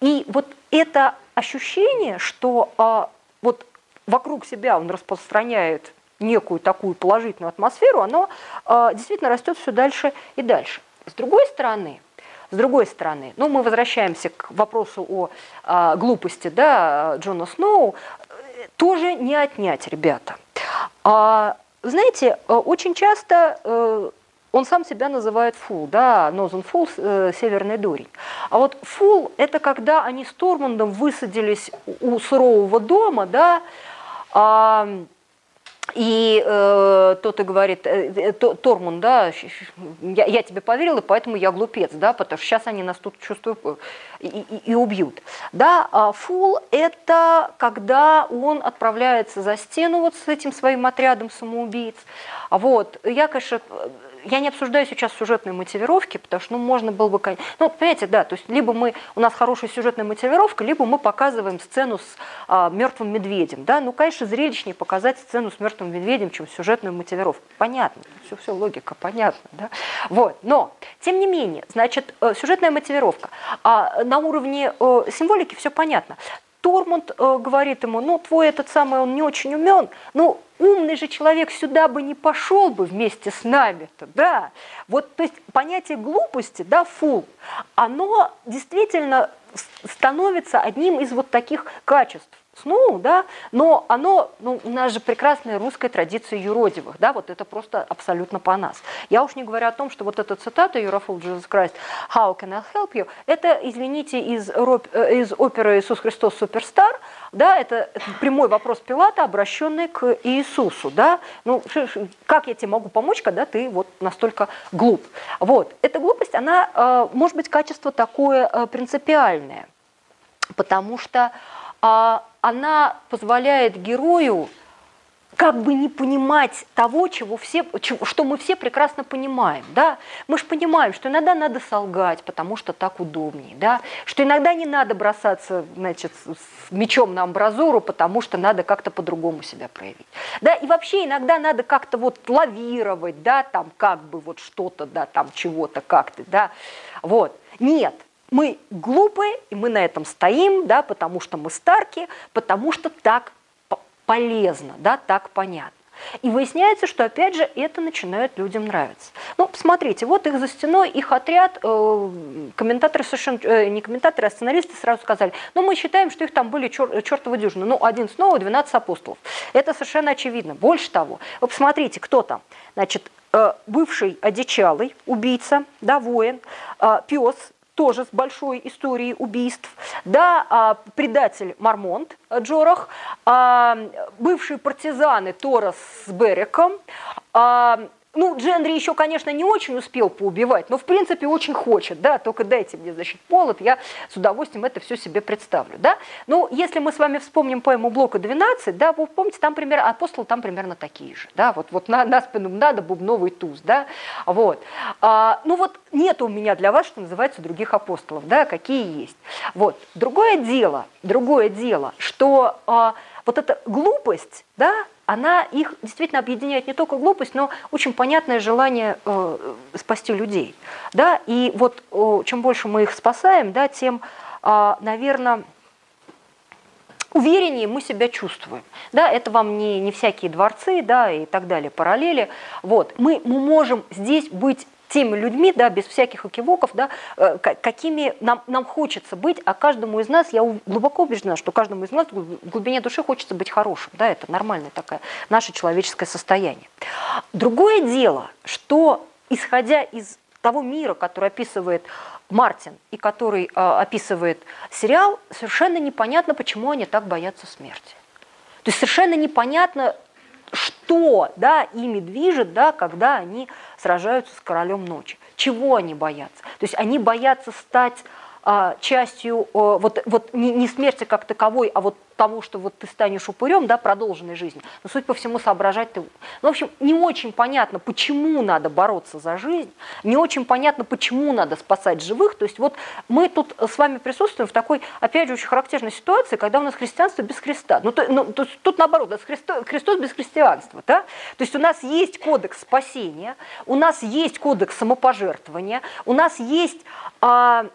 A: и вот это ощущение, что а, вот вокруг себя он распространяет некую такую положительную атмосферу, оно э, действительно растет все дальше и дальше. С другой стороны, с другой стороны, ну, мы возвращаемся к вопросу о э, глупости да, Джона Сноу, тоже не отнять, ребята. А знаете, э, очень часто э, он сам себя называет фул, да, Нозен фул, э, северный дурень. А вот фул – это когда они с Тормандом высадились у сурового дома, да, а, и э, тот и говорит, э, э Тормун, да, я, я тебе поверил, и поэтому я глупец, да, потому что сейчас они нас тут чувствуют э, и, и, и убьют. Да, а фул – это когда он отправляется за стену вот с этим своим отрядом самоубийц. Вот, я, конечно, я не обсуждаю сейчас сюжетные мотивировки, потому что ну, можно было бы... Ну, понимаете, да, то есть либо мы, у нас хорошая сюжетная мотивировка, либо мы показываем сцену с а, мертвым медведем. Да? Ну, конечно, зрелищнее показать сцену с мертвым медведем, чем сюжетную мотивировку. Понятно, все, все логика, понятно. Да? Вот. Но, тем не менее, значит, э, сюжетная мотивировка. А на уровне э, символики все понятно. Тормунд э, говорит ему, ну, твой этот самый, он не очень умен, ну, умный же человек сюда бы не пошел бы вместе с нами-то, да. Вот, то есть понятие глупости, да, фул, оно действительно становится одним из вот таких качеств. Сноу, да, но оно, ну, у нас же прекрасная русская традиция юродивых, да, вот это просто абсолютно по нас. Я уж не говорю о том, что вот эта цитата «You're a fool, Jesus Christ, how can I help you?» это, извините, из, э, из оперы «Иисус Христос Суперстар», да, это, прямой вопрос Пилата, обращенный к Иисусу, да, ну, как я тебе могу помочь, когда ты вот настолько глуп? Вот, эта глупость, она, э, может быть, качество такое э, принципиальное, потому что она позволяет герою как бы не понимать того, чего все, что мы все прекрасно понимаем. Да? Мы же понимаем, что иногда надо солгать, потому что так удобнее. Да? Что иногда не надо бросаться значит, с мечом на амбразуру, потому что надо как-то по-другому себя проявить. Да? И вообще иногда надо как-то вот лавировать, да, там как бы вот что-то, да, там чего-то как-то. Да? Вот. Нет, мы глупые, и мы на этом стоим, да, потому что мы старки, потому что так полезно, да, так понятно. И выясняется, что, опять же, это начинает людям нравиться. Ну, посмотрите, вот их за стеной, их отряд, э, комментаторы совершенно, э, не комментаторы, а сценаристы сразу сказали, ну, мы считаем, что их там были чер, чертовы дюжины, ну, один снова, 12 апостолов. Это совершенно очевидно. Больше того, вы посмотрите, кто там. Значит, э, бывший одичалый, убийца, да, воин, э, пес, тоже с большой историей убийств, да, а, предатель Мармонт Джорах, а, бывшие партизаны Торос с Береком, а, ну, Дженри еще, конечно, не очень успел поубивать, но в принципе очень хочет, да, только дайте мне, значит, полот, я с удовольствием это все себе представлю, да. Ну, если мы с вами вспомним поэму Блока 12, да, вы помните, там примерно, апостолы там примерно такие же, да, вот, вот на, на спину надо бубновый туз, да, вот. А, ну вот нет у меня для вас, что называется, других апостолов, да, какие есть. Вот. Другое дело, другое дело, что а, вот эта глупость, да, она их действительно объединяет не только глупость, но очень понятное желание э, спасти людей. Да? И вот э, чем больше мы их спасаем, да, тем, э, наверное, увереннее мы себя чувствуем. Да, это вам не, не всякие дворцы да, и так далее, параллели. Вот. Мы, мы можем здесь быть теми людьми, да, без всяких окивоков, да, э, какими нам, нам хочется быть, а каждому из нас, я глубоко убеждена, что каждому из нас в глубине души хочется быть хорошим, да, это нормальное такое наше человеческое состояние. Другое дело, что исходя из того мира, который описывает Мартин и который э, описывает сериал, совершенно непонятно, почему они так боятся смерти. То есть совершенно непонятно, что да, ими движет, да, когда они сражаются с королем ночи. Чего они боятся? То есть они боятся стать частью а, вот, вот не, не смерти как таковой, а вот того, что вот ты станешь упырем, да, продолженной жизни. Но, суть по всему, соображать ты... Ну, в общем, не очень понятно, почему надо бороться за жизнь, не очень понятно, почему надо спасать живых. То есть вот мы тут с вами присутствуем в такой, опять же, очень характерной ситуации, когда у нас христианство без Христа. Ну, то, ну то, тут наоборот, да, Христос, Христос без христианства. Да? То есть у нас есть кодекс спасения, у нас есть кодекс самопожертвования, у нас есть... А,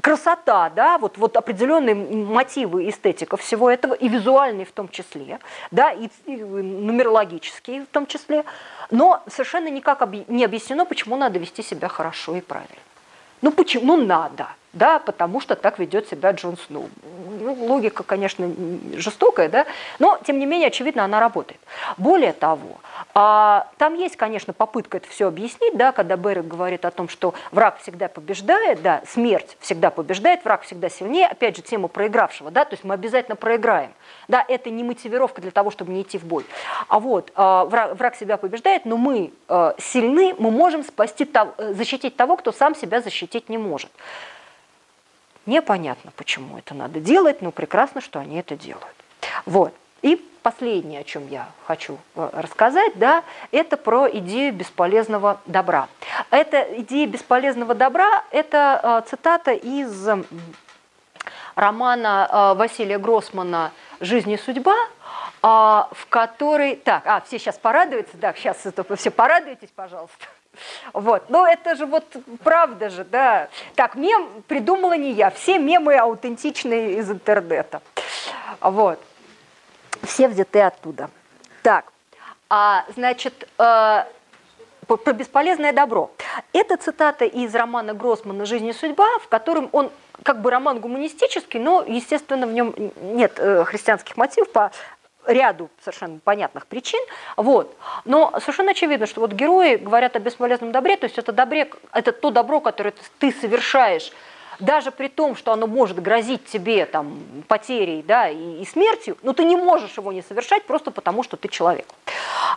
A: красота, да, вот, вот определенные мотивы, эстетика всего этого, и визуальные в том числе, да, и, и нумерологические в том числе, но совершенно никак не объяснено, почему надо вести себя хорошо и правильно. Ну почему? Ну надо да, потому что так ведет себя Джон Сноу. Ну, логика, конечно, жестокая, да, но, тем не менее, очевидно, она работает. Более того, а, там есть, конечно, попытка это все объяснить, да, когда Берек говорит о том, что враг всегда побеждает, да, смерть всегда побеждает, враг всегда сильнее, опять же, тема проигравшего, да, то есть мы обязательно проиграем. Да, это не мотивировка для того, чтобы не идти в бой. А вот а, враг, враг себя побеждает, но мы а, сильны, мы можем спасти, защитить того, кто сам себя защитить не может. Непонятно, почему это надо делать, но прекрасно, что они это делают. Вот. И последнее, о чем я хочу э, рассказать, да, это про идею бесполезного добра. Эта идея бесполезного добра – это э, цитата из романа э, Василия Гроссмана «Жизнь и судьба», в которой... Так, а, все сейчас порадуются, да, сейчас все порадуйтесь, пожалуйста. Вот. Но это же вот правда же, да. Так, мем придумала не я. Все мемы аутентичные из интернета. Вот. Все взяты оттуда. Так, а, значит, э, про бесполезное добро. Это цитата из романа Гроссмана «Жизнь и судьба», в котором он как бы роман гуманистический, но, естественно, в нем нет э, христианских мотивов по ряду совершенно понятных причин. Вот. Но совершенно очевидно, что вот герои говорят о бесполезном добре, то есть это, добре, это то добро, которое ты совершаешь, даже при том, что оно может грозить тебе там, потерей да, и, и смертью, но ты не можешь его не совершать просто потому, что ты человек.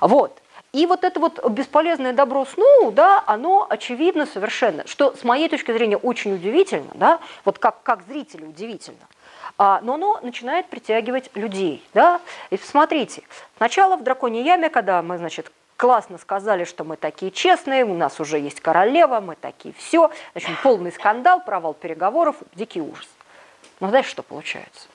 A: Вот. И вот это вот бесполезное добро сну, да, оно очевидно совершенно, что с моей точки зрения очень удивительно, да, вот как, как зрителю удивительно – а, но оно начинает притягивать людей. Да? И смотрите, сначала в драконьей яме, когда мы, значит, классно сказали, что мы такие честные, у нас уже есть королева, мы такие все, значит, полный скандал, провал переговоров, дикий ужас. Но знаешь, что получается?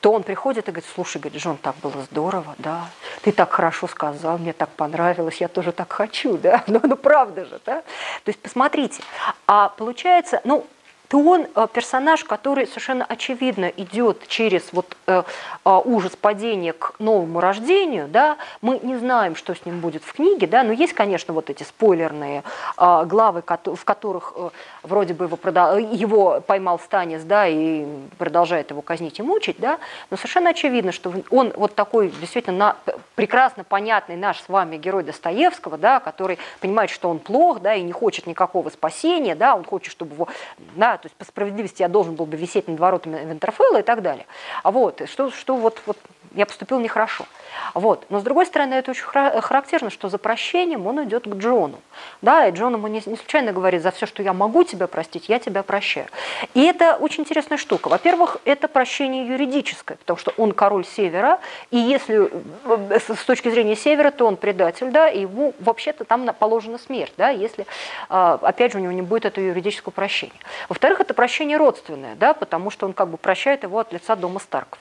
A: То он приходит и говорит, слушай, говорит, Джон, так было здорово, да, ты так хорошо сказал, мне так понравилось, я тоже так хочу, да, ну, ну правда же, да. То есть посмотрите, а получается, ну, то он э, персонаж, который совершенно очевидно идет через вот э, э, ужас падения к новому рождению, да, мы не знаем, что с ним будет в книге, да, но есть, конечно, вот эти спойлерные главы, в которых вроде бы его, продал, его поймал Станис, да, и продолжает его казнить и мучить, да, но совершенно очевидно, что он вот такой действительно на, прекрасно понятный наш с вами герой Достоевского, да, который понимает, что он плох, да, и не хочет никакого спасения, да, он хочет, чтобы его, да, то есть по справедливости я должен был бы висеть над воротами Винтерфелла и так далее. А вот, что, что вот, вот я поступил нехорошо. Вот. Но с другой стороны, это очень характерно, что за прощением он идет к Джону. Да, и Джон ему не, случайно говорит, за все, что я могу тебя простить, я тебя прощаю. И это очень интересная штука. Во-первых, это прощение юридическое, потому что он король Севера, и если э, с точки зрения Севера, то он предатель, да, и ему вообще-то там положена смерть, да, если, а, опять же, у него не будет этого юридического прощения. Во-вторых, это прощение родственное, да, потому что он как бы прощает его от лица дома Старков.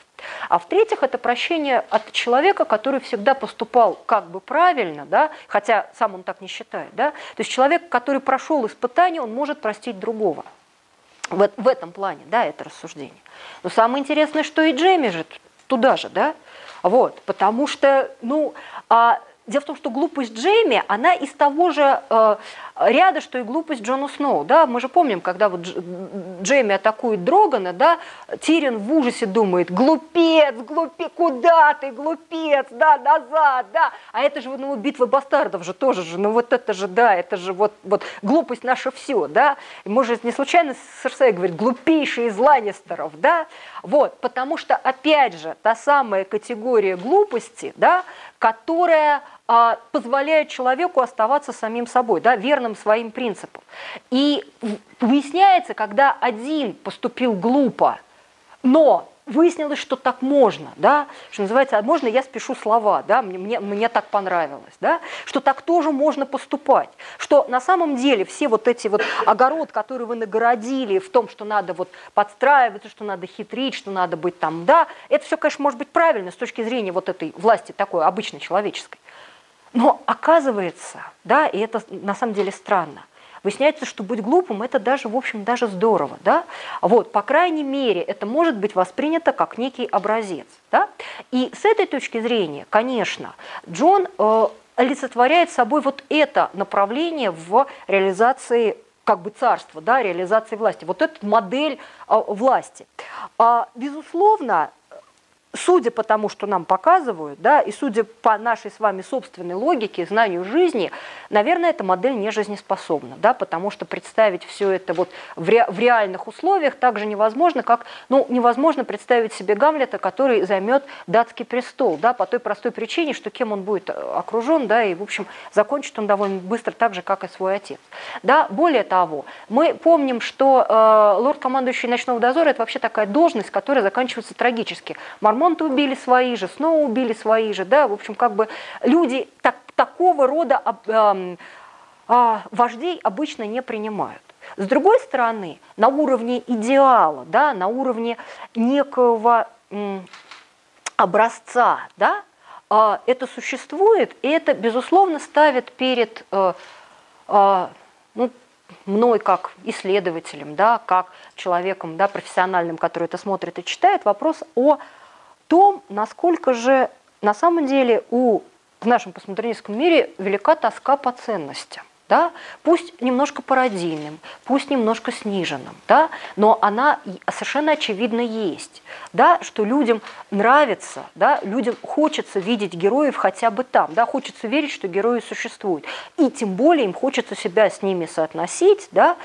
A: А в-третьих, это прощение от человека, который всегда поступал как бы правильно, да, хотя сам он так не считает. Да? То есть человек, который прошел испытание, он может простить другого. В, в этом плане, да, это рассуждение. Но самое интересное, что и Джейми же туда же, да, вот, потому что, ну, а, Дело в том, что глупость Джейми, она из того же э, ряда, что и глупость Джона Сноу. Да? Мы же помним, когда вот Джейми атакует Дрогана, да, Тирин в ужасе думает, глупец, глупец, куда ты, глупец, да, назад, да. А это же ну, битва бастардов же тоже же, ну вот это же, да, это же вот, вот глупость наша все, да. И мы же не случайно Серсей говорит, глупейший из Ланнистеров, да. Вот, потому что, опять же, та самая категория глупости, да, которая позволяет человеку оставаться самим собой, да, верным своим принципам. И выясняется, когда один поступил глупо, но выяснилось, что так можно, да, что называется, можно я спешу слова, да, мне, мне, мне так понравилось, да, что так тоже можно поступать, что на самом деле все вот эти вот огород, которые вы нагородили в том, что надо вот подстраиваться, что надо хитрить, что надо быть там, да, это все, конечно, может быть правильно с точки зрения вот этой власти такой обычной человеческой. Но оказывается, да, и это на самом деле странно, выясняется, что быть глупым это даже, в общем, даже здорово, да? Вот, по крайней мере, это может быть воспринято как некий образец, да? И с этой точки зрения, конечно, Джон э, олицетворяет собой вот это направление в реализации как бы царства, да, реализации власти. Вот это модель а, власти. А, безусловно, судя по тому, что нам показывают, да, и судя по нашей с вами собственной логике, знанию жизни, наверное, эта модель не жизнеспособна, да, потому что представить все это вот в, ре, в реальных условиях также невозможно, как, ну, невозможно представить себе Гамлета, который займет датский престол, да, по той простой причине, что кем он будет э, окружен, да, и, в общем, закончит он довольно быстро так же, как и свой отец. Да, более того, мы помним, что э, лорд-командующий ночного дозора – это вообще такая должность, которая заканчивается трагически. Мармон Ремонта убили свои же, снова убили свои же, да, в общем, как бы люди так, такого рода э, э, вождей обычно не принимают. С другой стороны, на уровне идеала, да, на уровне некого э, образца, да, э, это существует, и это, безусловно, ставит перед э, э, ну, мной как исследователем, да, как человеком да, профессиональным, который это смотрит и читает, вопрос о том, насколько же на самом деле у, в нашем постмодернистском мире велика тоска по ценностям. Да? Пусть немножко пародийным, пусть немножко сниженным, да? но она совершенно очевидно есть, да? что людям нравится, да? людям хочется видеть героев хотя бы там, да? хочется верить, что герои существуют, и тем более им хочется себя с ними соотносить, да?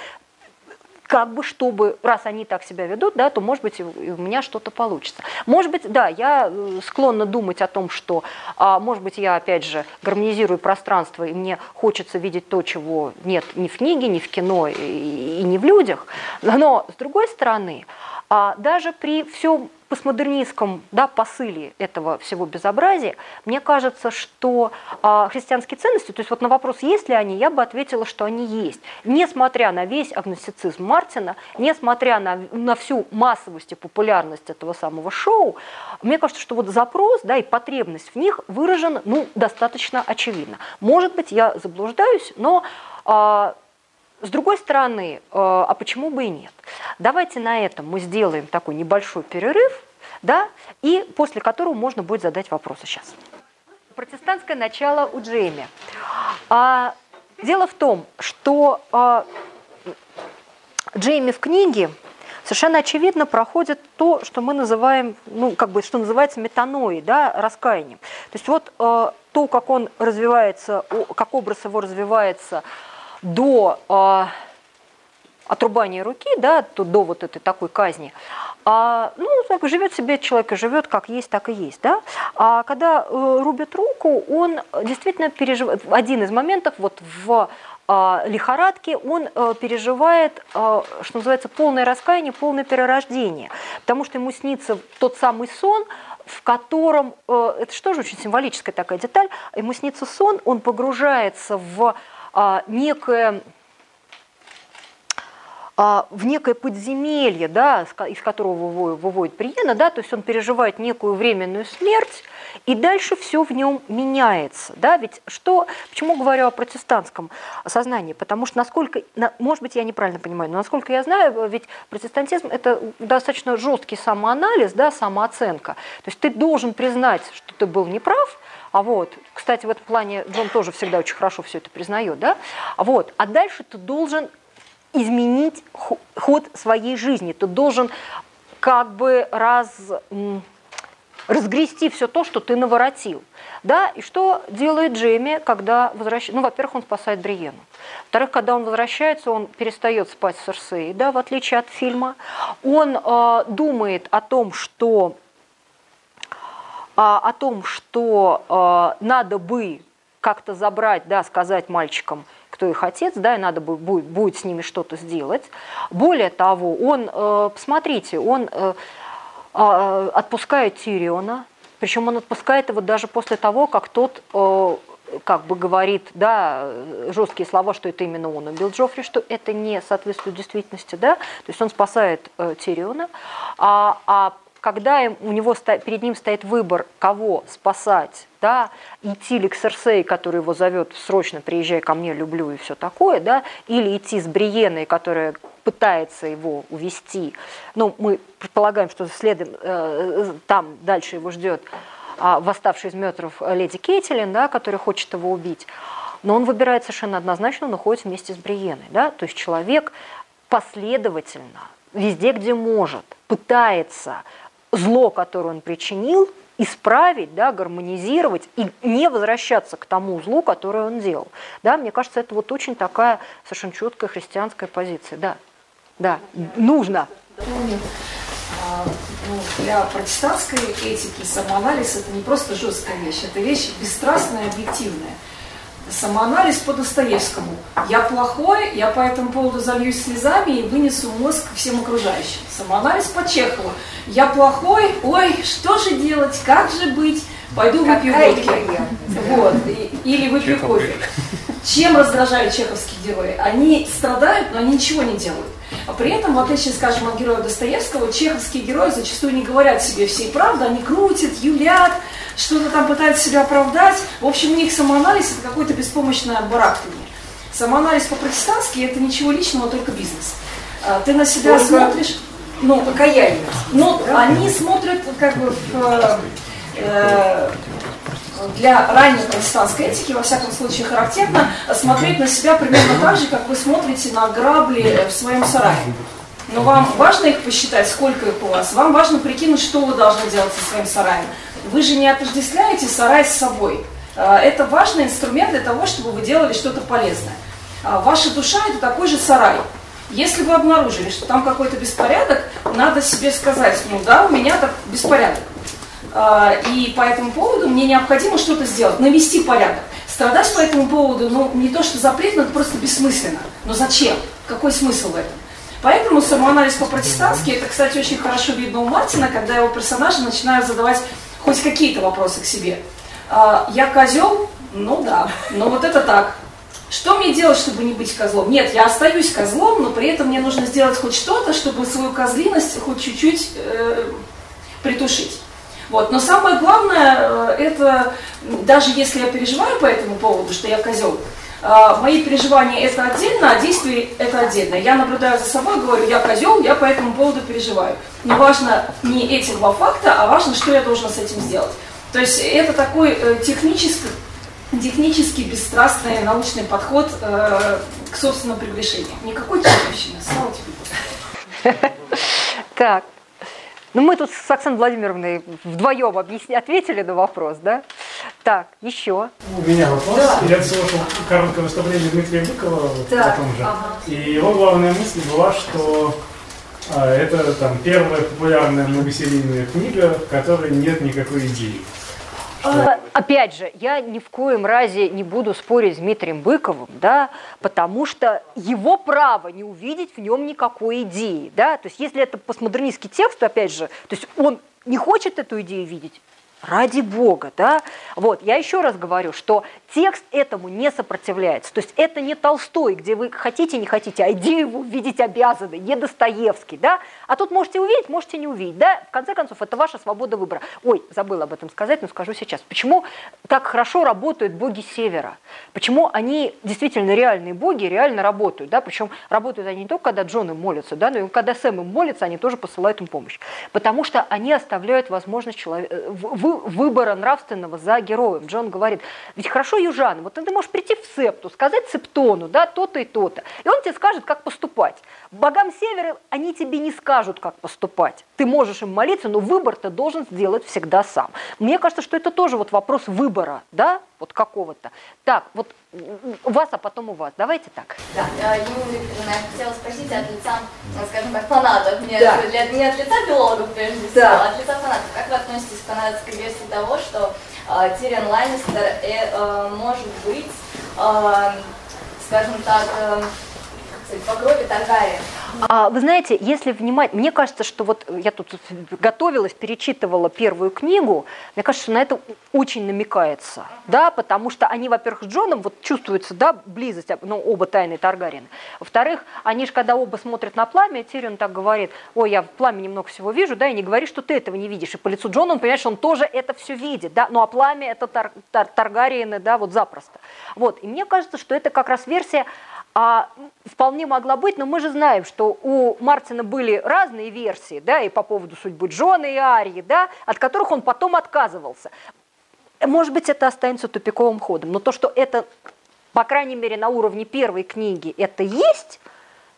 A: Как бы, чтобы, раз они так себя ведут, да, то, может быть, и у меня что-то получится. Может быть, да, я э, склонна думать о том, что, а, может быть, я, опять же, гармонизирую пространство, и мне хочется видеть то, чего нет ни в книге, ни в кино, и, и не в людях. Но, с другой стороны, а даже при всем постмодернистском да, посыле этого всего безобразия, мне кажется, что а, христианские ценности, то есть вот на вопрос, есть ли они, я бы ответила, что они есть. Несмотря на весь агностицизм Мартина, несмотря на, на всю массовость и популярность этого самого шоу, мне кажется, что вот запрос да, и потребность в них выражена ну, достаточно очевидно. Может быть, я заблуждаюсь, но... А, с другой стороны, э, а почему бы и нет? Давайте на этом мы сделаем такой небольшой перерыв, да, и после которого можно будет задать вопросы сейчас. Протестантское начало у Джейми. А, дело в том, что а, Джейми в книге совершенно очевидно проходит то, что мы называем, ну, как бы, что называется метаноей, да, раскаянием. То есть вот э, то, как он развивается, как образ его развивается до э, отрубания руки, да, то, до вот этой такой казни, а, ну, так, живет себе человек и живет как есть, так и есть. Да? А когда э, рубят руку, он действительно переживает, один из моментов вот в э, лихорадке, он э, переживает, э, что называется, полное раскаяние, полное перерождение, потому что ему снится тот самый сон, в котором, э, это что же очень символическая такая деталь, ему снится сон, он погружается в а, некое а, в некое подземелье, да, из которого выводит Приена, да, то есть он переживает некую временную смерть, и дальше все в нем меняется. Да? Ведь что, почему говорю о протестантском сознании? Потому что насколько, может быть, я неправильно понимаю, но насколько я знаю, ведь протестантизм – это достаточно жесткий самоанализ, да, самооценка. То есть ты должен признать, что ты был неправ, а вот, кстати, в этом плане Джон тоже всегда очень хорошо все это признает, да? А вот, а дальше ты должен изменить ход своей жизни, ты должен как бы раз, разгрести все то, что ты наворотил. Да, и что делает Джейми, когда возвращается? Ну, во-первых, он спасает Бриену. Во-вторых, когда он возвращается, он перестает спать с Серсеей, да, в отличие от фильма. Он э, думает о том, что о том, что а, надо бы как-то забрать, да, сказать мальчикам, кто их отец, да, и надо будет, будет с ними что-то сделать. Более того, он, э, посмотрите, он э, а, отпускает Тириона, причем он отпускает его даже после того, как тот э, как бы говорит, да, жесткие слова, что это именно он убил Джоффри, что это не соответствует действительности, да, то есть он спасает э, Тириона, а, а когда у него перед ним стоит выбор, кого спасать, да, идти ли к Серсей, который его зовет срочно приезжай ко мне, люблю и все такое, да, или идти с Бриеной, которая пытается его увести. Ну, мы предполагаем, что следом, э, там дальше его ждет э, восставший из мертвых леди Кейтилин, да, которая хочет его убить. но он выбирает совершенно однозначно, он уходит вместе с Бриеной. Да? То есть человек последовательно, везде, где может, пытается зло, которое он причинил, исправить, да, гармонизировать и не возвращаться к тому злу, которое он делал. Да, мне кажется, это вот очень такая совершенно четкая христианская позиция. Да, да, нужно.
B: Ну, для протестантской этики самоанализ это не просто жесткая вещь, это вещь бесстрастная, объективная. Самоанализ по Достоевскому. Я плохой, я по этому поводу зальюсь слезами и вынесу мозг всем окружающим. Самоанализ по Чехову. Я плохой, ой, что же делать, как же быть, пойду выпью водки. Вот. Или выпью кофе. Чем раздражают чеховские герои? Они страдают, но они ничего не делают. А при этом, в отличие, скажем, от героя Достоевского, чеховские герои зачастую не говорят себе всей правды, они крутят, юлят, что-то там пытаются себя оправдать. В общем, у них самоанализ – это какое-то беспомощное барахтание. Самоанализ по-протестантски – это ничего личного, только бизнес. А, ты на себя только смотришь… Ну, покаяние. Ну, они смотрят как бы в, э, для ранней протестантской этики, во всяком случае, характерно смотреть на себя примерно так же, как вы смотрите на грабли в своем сарае. Но вам важно их посчитать, сколько их у вас. Вам важно прикинуть, что вы должны делать со своим сараем. Вы же не отождествляете сарай с собой. А, это важный инструмент для того, чтобы вы делали что-то полезное. А, ваша душа – это такой же сарай. Если вы обнаружили, что там какой-то беспорядок, надо себе сказать, ну да, у меня так беспорядок. А, и по этому поводу мне необходимо что-то сделать, навести порядок. Страдать по этому поводу, ну, не то что запретно, это просто бессмысленно. Но зачем? Какой смысл в этом? Поэтому самоанализ по-протестантски, это, кстати, очень хорошо видно у Мартина, когда его персонажи начинают задавать хоть какие-то вопросы к себе. А, я козел? Ну да, но вот это так. Что мне делать, чтобы не быть козлом? Нет, я остаюсь козлом, но при этом мне нужно сделать хоть что-то, чтобы свою козлиность хоть чуть-чуть э, притушить. Вот. Но самое главное, э, это даже если я переживаю по этому поводу, что я козел, э, мои переживания это отдельно, а действия это отдельно. Я наблюдаю за собой, говорю, я козел, я по этому поводу переживаю. Не важно не эти два факта, а важно, что я должен с этим сделать. То есть это такой э, технический, технический бесстрастный научный подход к собственному приглашению. Никакой чертовщины. Слава тебе.
A: Так, ну, мы тут с Оксаной Владимировной вдвоем объясни, ответили на вопрос, да? Так, еще.
C: У меня вопрос. Да. Я слушал короткое выступление Дмитрия Быкова вот да. о том же. Ага. И его главная мысль была, что а, это там первая популярная многосерийная книга, в которой нет никакой идеи.
A: А, опять же, я ни в коем разе не буду спорить с Дмитрием Быковым, да, потому что его право не увидеть в нем никакой идеи. Да? То есть если это постмодернистский текст, то опять же, то есть он не хочет эту идею видеть, Ради Бога, да? Вот, я еще раз говорю, что текст этому не сопротивляется. То есть это не Толстой, где вы хотите, не хотите, а идею увидеть обязаны, не Достоевский, да? А тут можете увидеть, можете не увидеть, да? В конце концов, это ваша свобода выбора. Ой, забыла об этом сказать, но скажу сейчас. Почему так хорошо работают боги Севера? Почему они действительно реальные боги, реально работают, да? Причем работают они не только, когда Джон им молится, да, но и когда Сэм им молится, они тоже посылают им помощь. Потому что они оставляют возможность человека э, выбора нравственного за героем. Джон говорит, ведь хорошо, южан, вот ты можешь прийти в септу, сказать септону, да, то-то и то-то, и он тебе скажет, как поступать. Богам севера они тебе не скажут, как поступать. Ты можешь им молиться, но выбор ты должен сделать всегда сам. Мне кажется, что это тоже вот вопрос выбора, да, вот какого-то. Так, вот у вас, а потом у вас. Давайте так.
D: Да, Юлия Викторовна, я хотела спросить от лица, скажем так, фанатов, не, да. для, не от лица филологов, прежде всего, да. а от лица фанатов. Как вы относитесь к фанатской версии того, что э, Тириан Ланнистер э, э, может быть, э, скажем так, э, по крови Таргариен.
A: А, вы знаете, если внимать, мне кажется, что вот я тут готовилась, перечитывала первую книгу, мне кажется, что на это очень намекается, да, потому что они, во-первых, с Джоном вот чувствуется, да, близость, ну, оба тайные Таргариены. Во-вторых, они же, когда оба смотрят на пламя, Тирион так говорит, ой, я в пламени много всего вижу, да, и не говори, что ты этого не видишь. И по лицу Джона он понимает, что он тоже это все видит, да, ну, а пламя это тар, тар, Таргариены, да, вот запросто. Вот, и мне кажется, что это как раз версия а вполне могла быть, но мы же знаем, что у Мартина были разные версии, да, и по поводу судьбы Джона и Арии, да, от которых он потом отказывался. Может быть, это останется тупиковым ходом, но то, что это по крайней мере, на уровне первой книги это есть,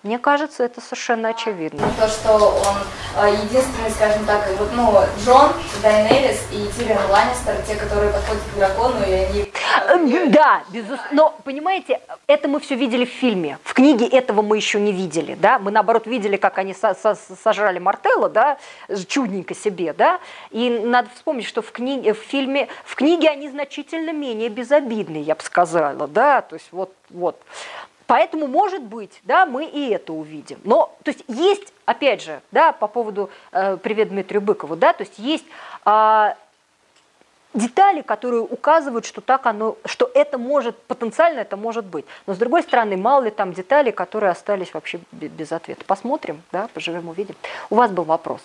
A: мне кажется, это совершенно очевидно.
D: То, что он э, единственный, скажем так, вот, ну, Джон, Дайнерис и Тирион Ланнистер, те, которые подходят к дракону, и они...
A: Э, да, безусловно. Но, понимаете, это мы все видели в фильме. В книге этого мы еще не видели, да. Мы, наоборот, видели, как они со со сожрали Мартелла, да, чудненько себе, да. И надо вспомнить, что в, книге, в фильме, в книге они значительно менее безобидны, я бы сказала, да. То есть вот, вот. Поэтому, может быть, да, мы и это увидим. Но, то есть, есть, опять же, да, по поводу, э, привет Дмитрию Быкову, да, то есть, есть э, детали, которые указывают, что так оно, что это может, потенциально это может быть. Но, с другой стороны, мало ли там деталей, которые остались вообще без ответа. Посмотрим, да, поживем, увидим. У вас был вопрос.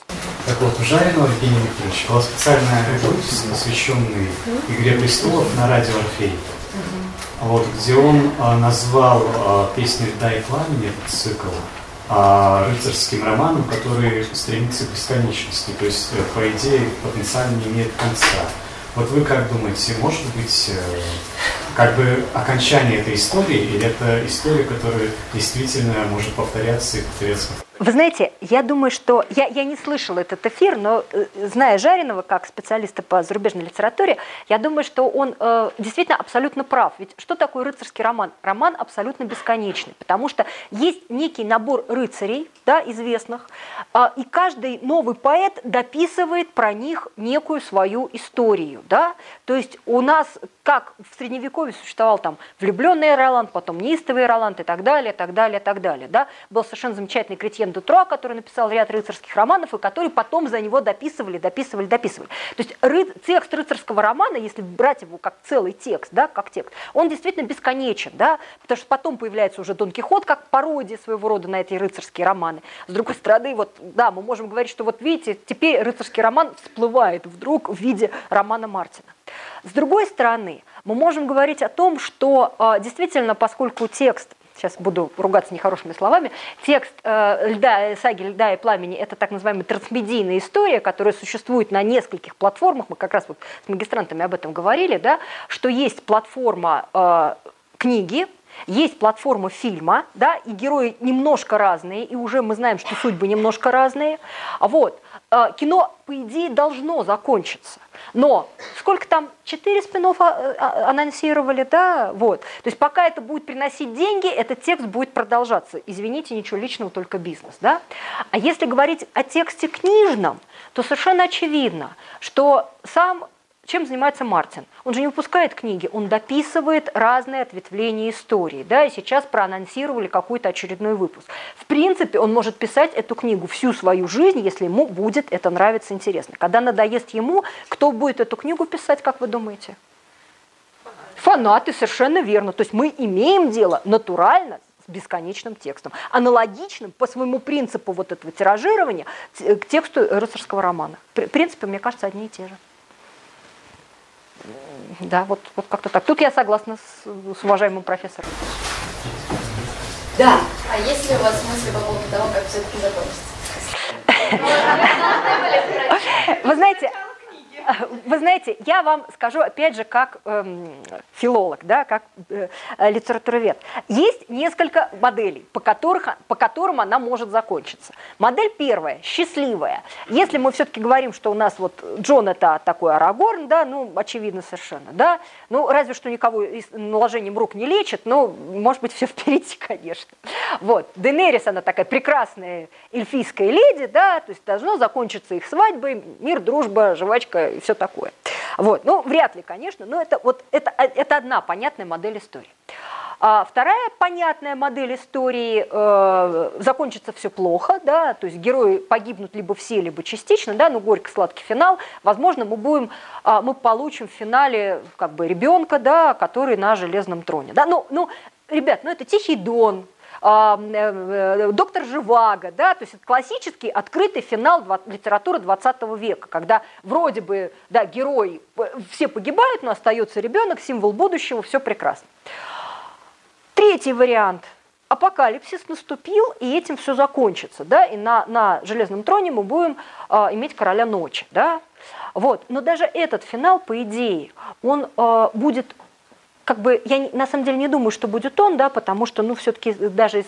E: Так вот, у Жареного Евгения Викторовича была специальная выпуск, посвященный «Игре престолов» на радио «Орфей» вот, где он а, назвал а, песни «Льда и пламени», цикл, а, рыцарским романом, который стремится к бесконечности, то есть, э, по идее, потенциально не имеет конца. Вот вы как думаете, может быть э, как бы окончание этой истории, или это история, которая действительно может повторяться и повторяться?
A: Вы знаете, я думаю, что... Я, я не слышала этот эфир, но э, зная Жареного как специалиста по зарубежной литературе, я думаю, что он э, действительно абсолютно прав. Ведь что такое рыцарский роман? Роман абсолютно бесконечный, потому что есть некий набор рыцарей, да, известных, э, и каждый новый поэт дописывает про них некую свою историю. Да? То есть у нас, как в Средневековье существовал там влюбленный Роланд, потом неистовый Роланд и так далее, так далее, так далее. Да? Был совершенно замечательный критик Этьен Дутро, который написал ряд рыцарских романов, и который потом за него дописывали, дописывали, дописывали. То есть ры... текст рыцарского романа, если брать его как целый текст, да, как текст, он действительно бесконечен, да, потому что потом появляется уже Дон Кихот как пародия своего рода на эти рыцарские романы. С другой стороны, вот, да, мы можем говорить, что вот видите, теперь рыцарский роман всплывает вдруг в виде романа Мартина. С другой стороны, мы можем говорить о том, что э, действительно, поскольку текст сейчас буду ругаться нехорошими словами, текст э, льда, саги «Льда и пламени» — это так называемая трансмедийная история, которая существует на нескольких платформах, мы как раз вот с магистрантами об этом говорили, да, что есть платформа э, книги, есть платформа фильма, да, и герои немножко разные, и уже мы знаем, что судьбы немножко разные. Вот. Э, кино, по идее, должно закончиться. Но сколько там, четыре спин э, а, анонсировали, да, вот. То есть пока это будет приносить деньги, этот текст будет продолжаться. Извините, ничего личного, только бизнес, да. А если говорить о тексте книжном, то совершенно очевидно, что сам чем занимается Мартин? Он же не выпускает книги, он дописывает разные ответвления истории. Да, и сейчас проанонсировали какой-то очередной выпуск. В принципе, он может писать эту книгу всю свою жизнь, если ему будет это нравиться, интересно. Когда надоест ему, кто будет эту книгу писать, как вы думаете? Фанаты, совершенно верно. То есть мы имеем дело натурально с бесконечным текстом, аналогичным по своему принципу вот этого тиражирования к тексту рыцарского романа. В принципе, мне кажется, одни и те же. Да, вот, вот как-то так. Тут я согласна с, с уважаемым профессором.
D: Да. А есть ли у вас мысли по поводу того, как все-таки закончится?
A: Вы знаете, вы знаете, я вам скажу, опять же, как эм, филолог, да, как э, литературовед. Есть несколько моделей, по, которых, по которым она может закончиться. Модель первая, счастливая. Если мы все-таки говорим, что у нас вот Джон это такой Арагорн, да, ну, очевидно совершенно, да, ну, разве что никого наложением рук не лечит, но, может быть, все впереди, конечно. Вот, Денерис, она такая прекрасная эльфийская леди, да, то есть должно закончиться их свадьбой, мир, дружба, жвачка и все такое. Вот. Ну, вряд ли, конечно, но это, вот, это, это одна понятная модель истории. А вторая понятная модель истории э, закончится все плохо, да, то есть герои погибнут либо все, либо частично, да, ну горько-сладкий финал. Возможно, мы будем, э, мы получим в финале как бы ребенка, да, который на железном троне, да. Ну, ну, ребят, ну это Тихий Дон, доктор Живаго, да, то есть это классический открытый финал литературы 20 века, когда вроде бы, да, герои, все погибают, но остается ребенок, символ будущего, все прекрасно. Третий вариант – апокалипсис наступил, и этим все закончится, да, и на, на железном троне мы будем э, иметь короля ночи, да, вот. Но даже этот финал, по идее, он э, будет как бы, я на самом деле не думаю, что будет он, да, потому что, ну, все-таки даже из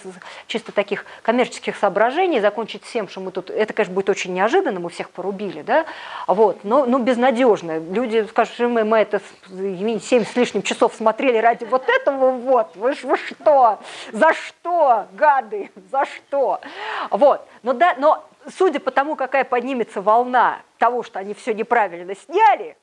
A: чисто таких коммерческих соображений закончить всем, что мы тут, это, конечно, будет очень неожиданно, мы всех порубили, да, вот, но, ну, безнадежно. Люди скажут, что мы, мы это, извините, 7 с лишним часов смотрели ради вот этого, вот, вы, вы что, за что, гады, за что, вот, но да, но судя по тому, какая поднимется волна того, что они все неправильно сняли,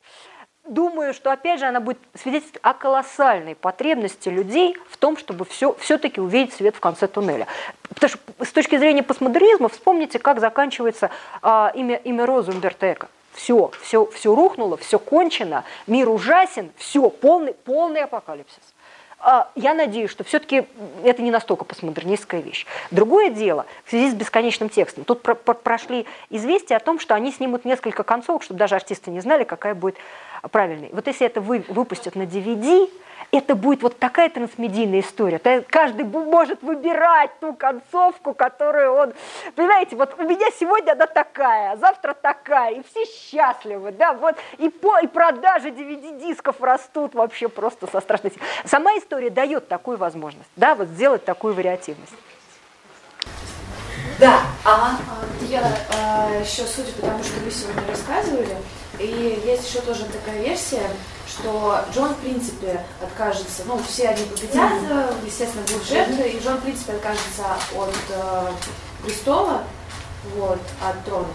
A: думаю, что опять же она будет свидетельствовать о колоссальной потребности людей в том, чтобы все, все-таки увидеть свет в конце туннеля. Потому что с точки зрения постмодернизма вспомните, как заканчивается а, имя, имя Розы Умберто. Все, все, все рухнуло, все кончено, мир ужасен, все, полный, полный апокалипсис. А, я надеюсь, что все-таки это не настолько постмодернистская вещь. Другое дело, в связи с бесконечным текстом, тут про про прошли известия о том, что они снимут несколько концовок, чтобы даже артисты не знали, какая будет правильной. Вот если это вы, выпустят на DVD, это будет вот такая трансмедийная история. Каждый может выбирать ту концовку, которую он... Понимаете, вот у меня сегодня она такая, а завтра такая, и все счастливы, да, вот, и, по, и продажи DVD-дисков растут вообще просто со страшной Сама история дает такую возможность, да, вот сделать такую вариативность.
B: Да, ага. Я а, еще, судя по тому, что вы сегодня рассказывали, и есть еще тоже такая версия, что Джон, в принципе, откажется, ну, все они победят, естественно, будут жертвы, и Джон, в принципе, откажется от э, престола, вот, от трона.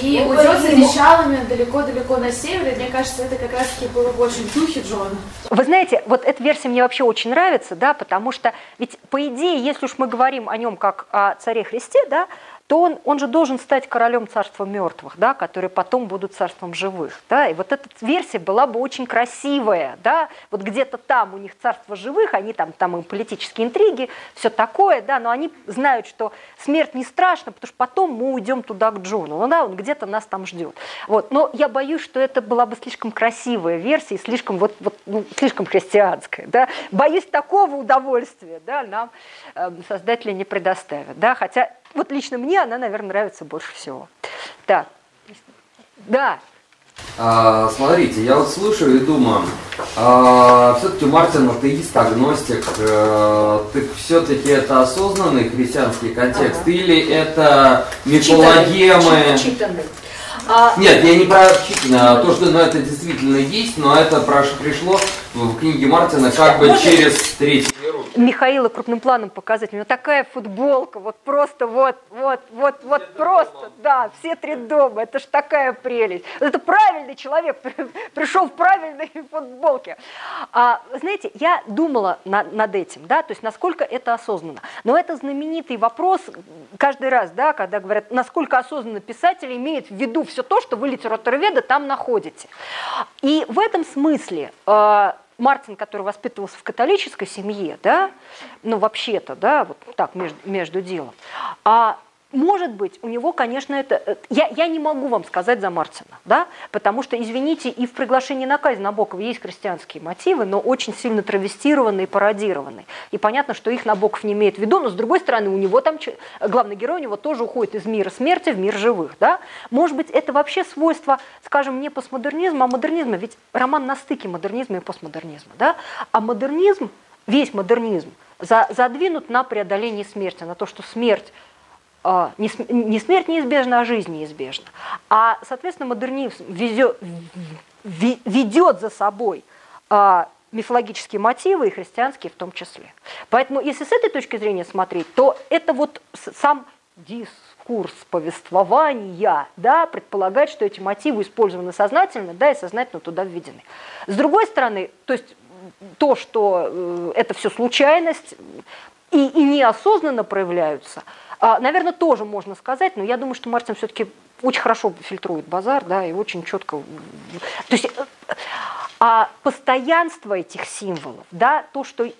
B: И ну, уйдет за началами далеко-далеко на север, и мне кажется, это как раз-таки было бы очень духе Джона.
A: Вы знаете, вот эта версия мне вообще очень нравится, да, потому что ведь, по идее, если уж мы говорим о нем как о царе Христе, да, то он, он же должен стать королем царства мертвых, да, которые потом будут царством живых. Да, и вот эта версия была бы очень красивая. Да, вот где-то там у них царство живых, они там, там им политические интриги, все такое, да, но они знают, что смерть не страшна, потому что потом мы уйдем туда к Джону. Ну да, он где-то нас там ждет. Вот. Но я боюсь, что это была бы слишком красивая версия и слишком, вот, вот, ну, слишком христианская. Да. Боюсь, такого удовольствия да, нам э, создатели не предоставят. Да, хотя вот лично мне она, наверное, нравится больше всего. Так, да.
F: А, смотрите, я вот слушаю и думаю, а, все-таки Мартин атеист, агностик, а, так все-таки это осознанный христианский контекст ага. или это мифологемы? Читанный. Читанный. А... Нет, я не про читанное, а то, что ну, это действительно есть, но это пришло в книге Мартина как бы через третий
A: Михаила крупным планом показать. У него такая футболка, вот просто вот, вот, вот, вот все просто, да, все три дома. Это ж такая прелесть. Это правильный человек, пришел в правильной футболке. А, знаете, я думала на, над этим, да, то есть насколько это осознанно. Но это знаменитый вопрос каждый раз, да, когда говорят, насколько осознанно писатель имеет в виду все то, что вы литературоведа там находите. И в этом смысле э, Мартин, который воспитывался в католической семье, да, ну вообще-то, да, вот так между, между делом, а может быть, у него, конечно, это... Э, я, я не могу вам сказать за Мартина, да, потому что, извините, и в приглашении на казнь Набокова есть христианские мотивы, но очень сильно травестированные и пародированные. И понятно, что их Набоков не имеет в виду, но, с другой стороны, у него там, главный герой у него тоже уходит из мира смерти в мир живых, да. Может быть, это вообще свойство, скажем, не постмодернизма, а модернизма, ведь роман на стыке модернизма и постмодернизма, да. А модернизм, весь модернизм, за, задвинут на преодоление смерти, на то, что смерть не, не смерть неизбежна, а жизнь неизбежна. А, соответственно, модернизм ведет за собой а, мифологические мотивы и христианские в том числе. Поэтому, если с этой точки зрения смотреть, то это вот сам дискурс повествования, да, предполагает, что эти мотивы использованы сознательно, да, и сознательно туда введены. С другой стороны, то есть то, что э, это все случайность и, и неосознанно проявляются – а, наверное, тоже можно сказать, но я думаю, что Мартин все-таки очень хорошо фильтрует базар, да, и очень четко. То есть э, а постоянство этих символов, да, то, что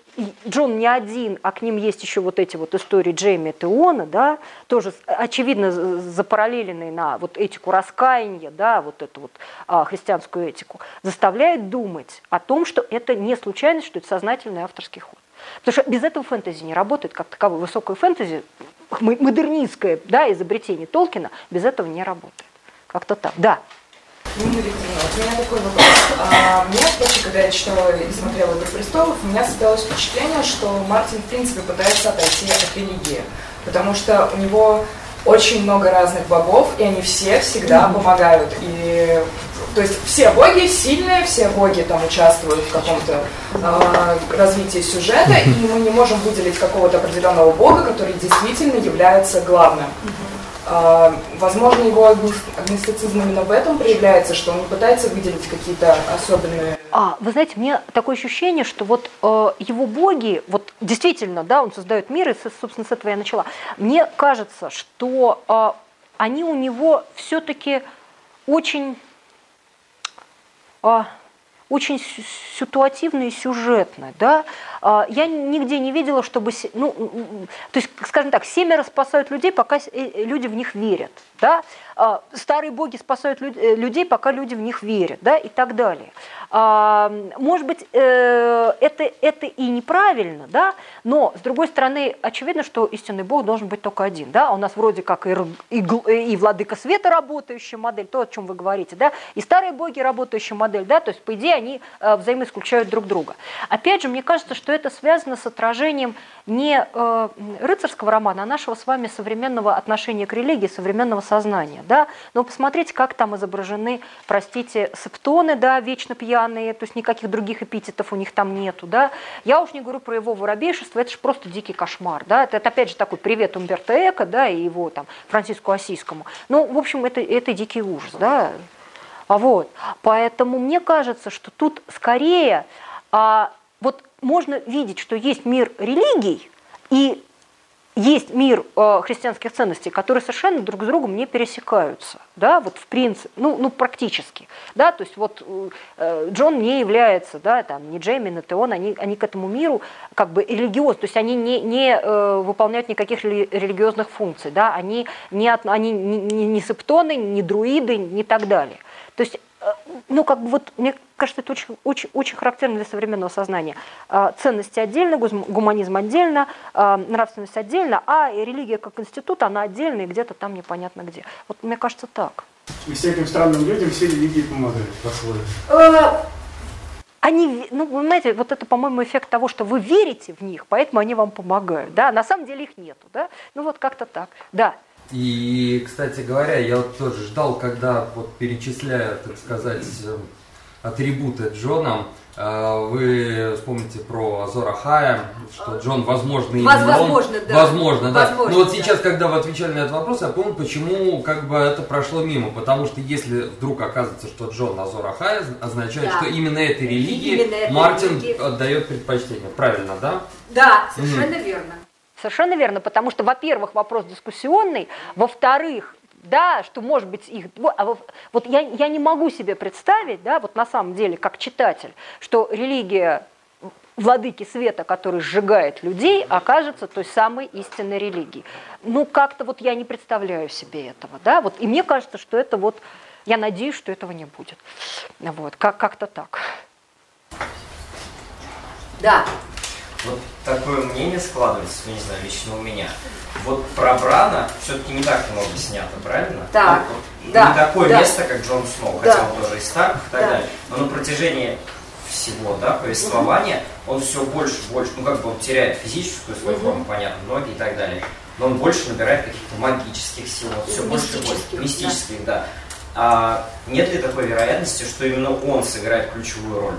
A: Джон не один, а к ним есть еще вот эти вот истории Джейми Теона, да, тоже очевидно запараллеленные на вот этику раскаяния, да, вот эту вот а, христианскую этику, заставляет думать о том, что это не случайность, что это сознательный авторский ход. Потому что без этого фэнтези не работает, как таковое высокое фэнтези, модернистское да, изобретение Толкина, без этого не работает. Как-то так. Да.
G: Нина вот у меня такой вопрос. А, мне вообще, когда я читала и смотрела «Игру престолов», у меня создалось впечатление, что Мартин, в принципе, пытается отойти от религии. Потому что у него очень много разных богов, и они все всегда mm-hmm. помогают. И то есть все боги сильные, все боги там участвуют в каком-то э, развитии сюжета, и мы не можем выделить какого-то определенного бога, который действительно является главным. Э, возможно, его агностицизм именно в этом проявляется, что он не пытается выделить какие-то особенные.
A: А, вы знаете, мне такое ощущение, что вот э, его боги, вот действительно, да, он создает мир, и, собственно, с этого я начала. Мне кажется, что э, они у него все-таки очень а, очень ситуативно и сюжетно. Да? А, я нигде не видела, чтобы... Ну, то есть, скажем так, семеро спасают людей, пока э, люди в них верят. Да? А, старые боги спасают э, людей, пока люди в них верят, да, и так далее. А, может быть, э, это, это и неправильно, да, но, с другой стороны, очевидно, что истинный бог должен быть только один, да, у нас вроде как и, и, и владыка света работающая модель, то, о чем вы говорите, да, и старые боги работающая модель, да, то есть, по идее, они э, взаимоисключают друг друга. Опять же, мне кажется, что это связано с отражением не рыцарского романа, а нашего с вами современного отношения к религии, современного сознания, да, но посмотрите, как там изображены, простите, септоны, да, вечно пьяные, то есть никаких других эпитетов у них там нету, да. Я уж не говорю про его воробейшество, это же просто дикий кошмар, да, это, это опять же такой привет Умберто Эко, да, и его там Франциску Осийскому. Ну, в общем, это, это дикий ужас, да. А вот, поэтому мне кажется, что тут скорее, а, вот можно видеть, что есть мир религий, и есть мир э, христианских ценностей, которые совершенно друг с другом не пересекаются, да, вот в принципе, ну, ну практически, да, то есть вот э, Джон не является, да, там, не Джейми, не Теон, они, они к этому миру как бы религиозны, то есть они не, не э, выполняют никаких религиозных функций, да, они не, от, они не, не, не септоны, не друиды, не так далее. То есть Э, ну, как бы вот, мне кажется, это очень, очень, очень характерно для современного сознания. Э, ценности отдельно, гуманизм отдельно, э, нравственность отдельно, а религия как институт, она отдельно и где-то там непонятно где. Вот мне кажется так.
C: И всяким странным людям все религии помогают по-своему.
A: Они, ну, вы знаете, вот это, по-моему, эффект того, что вы верите в них, поэтому они вам помогают, да, на самом деле их нету, да, ну вот как-то так, да.
F: И, кстати говоря, я вот тоже ждал, когда вот перечисляя, так сказать, эм, атрибуты Джона, э, вы вспомните про Азора Хая, что Джон, возможно,
A: именно возможно,
F: он, да. Возможно, да. Возможно, Но вот сейчас, да. когда вы отвечали на этот вопрос, я понял, почему как бы это прошло мимо. Потому что если вдруг оказывается, что Джон Азора Хая, означает, да. что именно этой религии именно этой Мартин религии. отдает предпочтение. Правильно, да?
A: Да, совершенно mm. верно. Совершенно верно, потому что, во-первых, вопрос дискуссионный, во-вторых, да, что может быть их... А вот я, я не могу себе представить, да, вот на самом деле, как читатель, что религия владыки света, который сжигает людей, окажется той самой истинной религией. Ну, как-то вот я не представляю себе этого, да, вот, и мне кажется, что это вот, я надеюсь, что этого не будет. Вот, как- как-то так.
H: Да. Вот такое мнение складывается, не знаю, лично у меня. Вот про Брана все-таки не так много снято, правильно?
A: Так,
H: ну, да. Не такое да. место, как Джон Сноу, да. хотя он тоже из Старк и так да. далее. Но на протяжении всего, да, повествования, угу. он все больше и больше, ну как бы он теряет физическую свою угу. форму, понятно, ноги и так далее. Но он больше набирает каких-то магических сил, вот все больше и больше, мистических, да. да. А нет ли такой вероятности, что именно он сыграет ключевую роль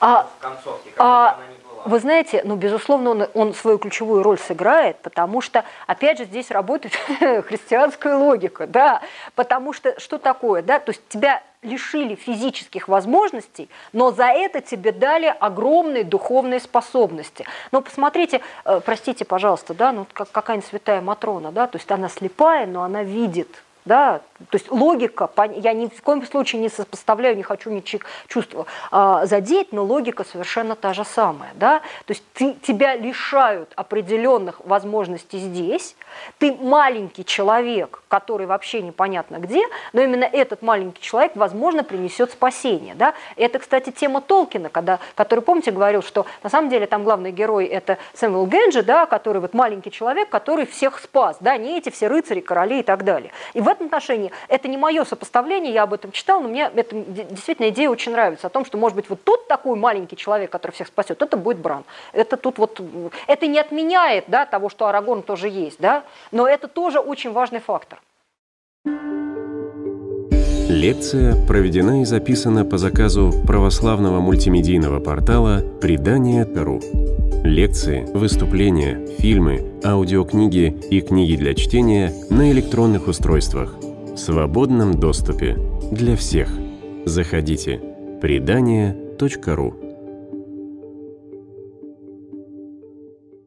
A: а, в концовке, как а, она не вы знаете, ну, безусловно, он, он свою ключевую роль сыграет, потому что, опять же, здесь работает христианская логика, да, потому что что такое, да, то есть тебя лишили физических возможностей, но за это тебе дали огромные духовные способности. Но посмотрите, э, простите, пожалуйста, да, ну как какая-нибудь святая Матрона, да, то есть она слепая, но она видит да, то есть логика, я ни в коем случае не сопоставляю, не хочу ничьих чувств а, задеть, но логика совершенно та же самая, да, то есть ты, тебя лишают определенных возможностей здесь, ты маленький человек, который вообще непонятно где, но именно этот маленький человек, возможно, принесет спасение, да, это, кстати, тема Толкина, когда, который, помните, говорил, что на самом деле там главный герой это Сэмюэл Генджи, да, который вот маленький человек, который всех спас, да, не эти все рыцари, короли и так далее, и в этом отношении сопоставление. Это не мое сопоставление, я об этом читал, но мне эта действительно идея очень нравится, о том, что, может быть, вот тут такой маленький человек, который всех спасет, это будет Бран. Это тут вот, это не отменяет да, того, что Арагорн тоже есть, да, но это тоже очень важный фактор.
I: Лекция проведена и записана по заказу православного мультимедийного портала «Предание.ру». Лекции, выступления, фильмы, аудиокниги и книги для чтения на электронных устройствах свободном доступе для всех. Заходите. Предание.ру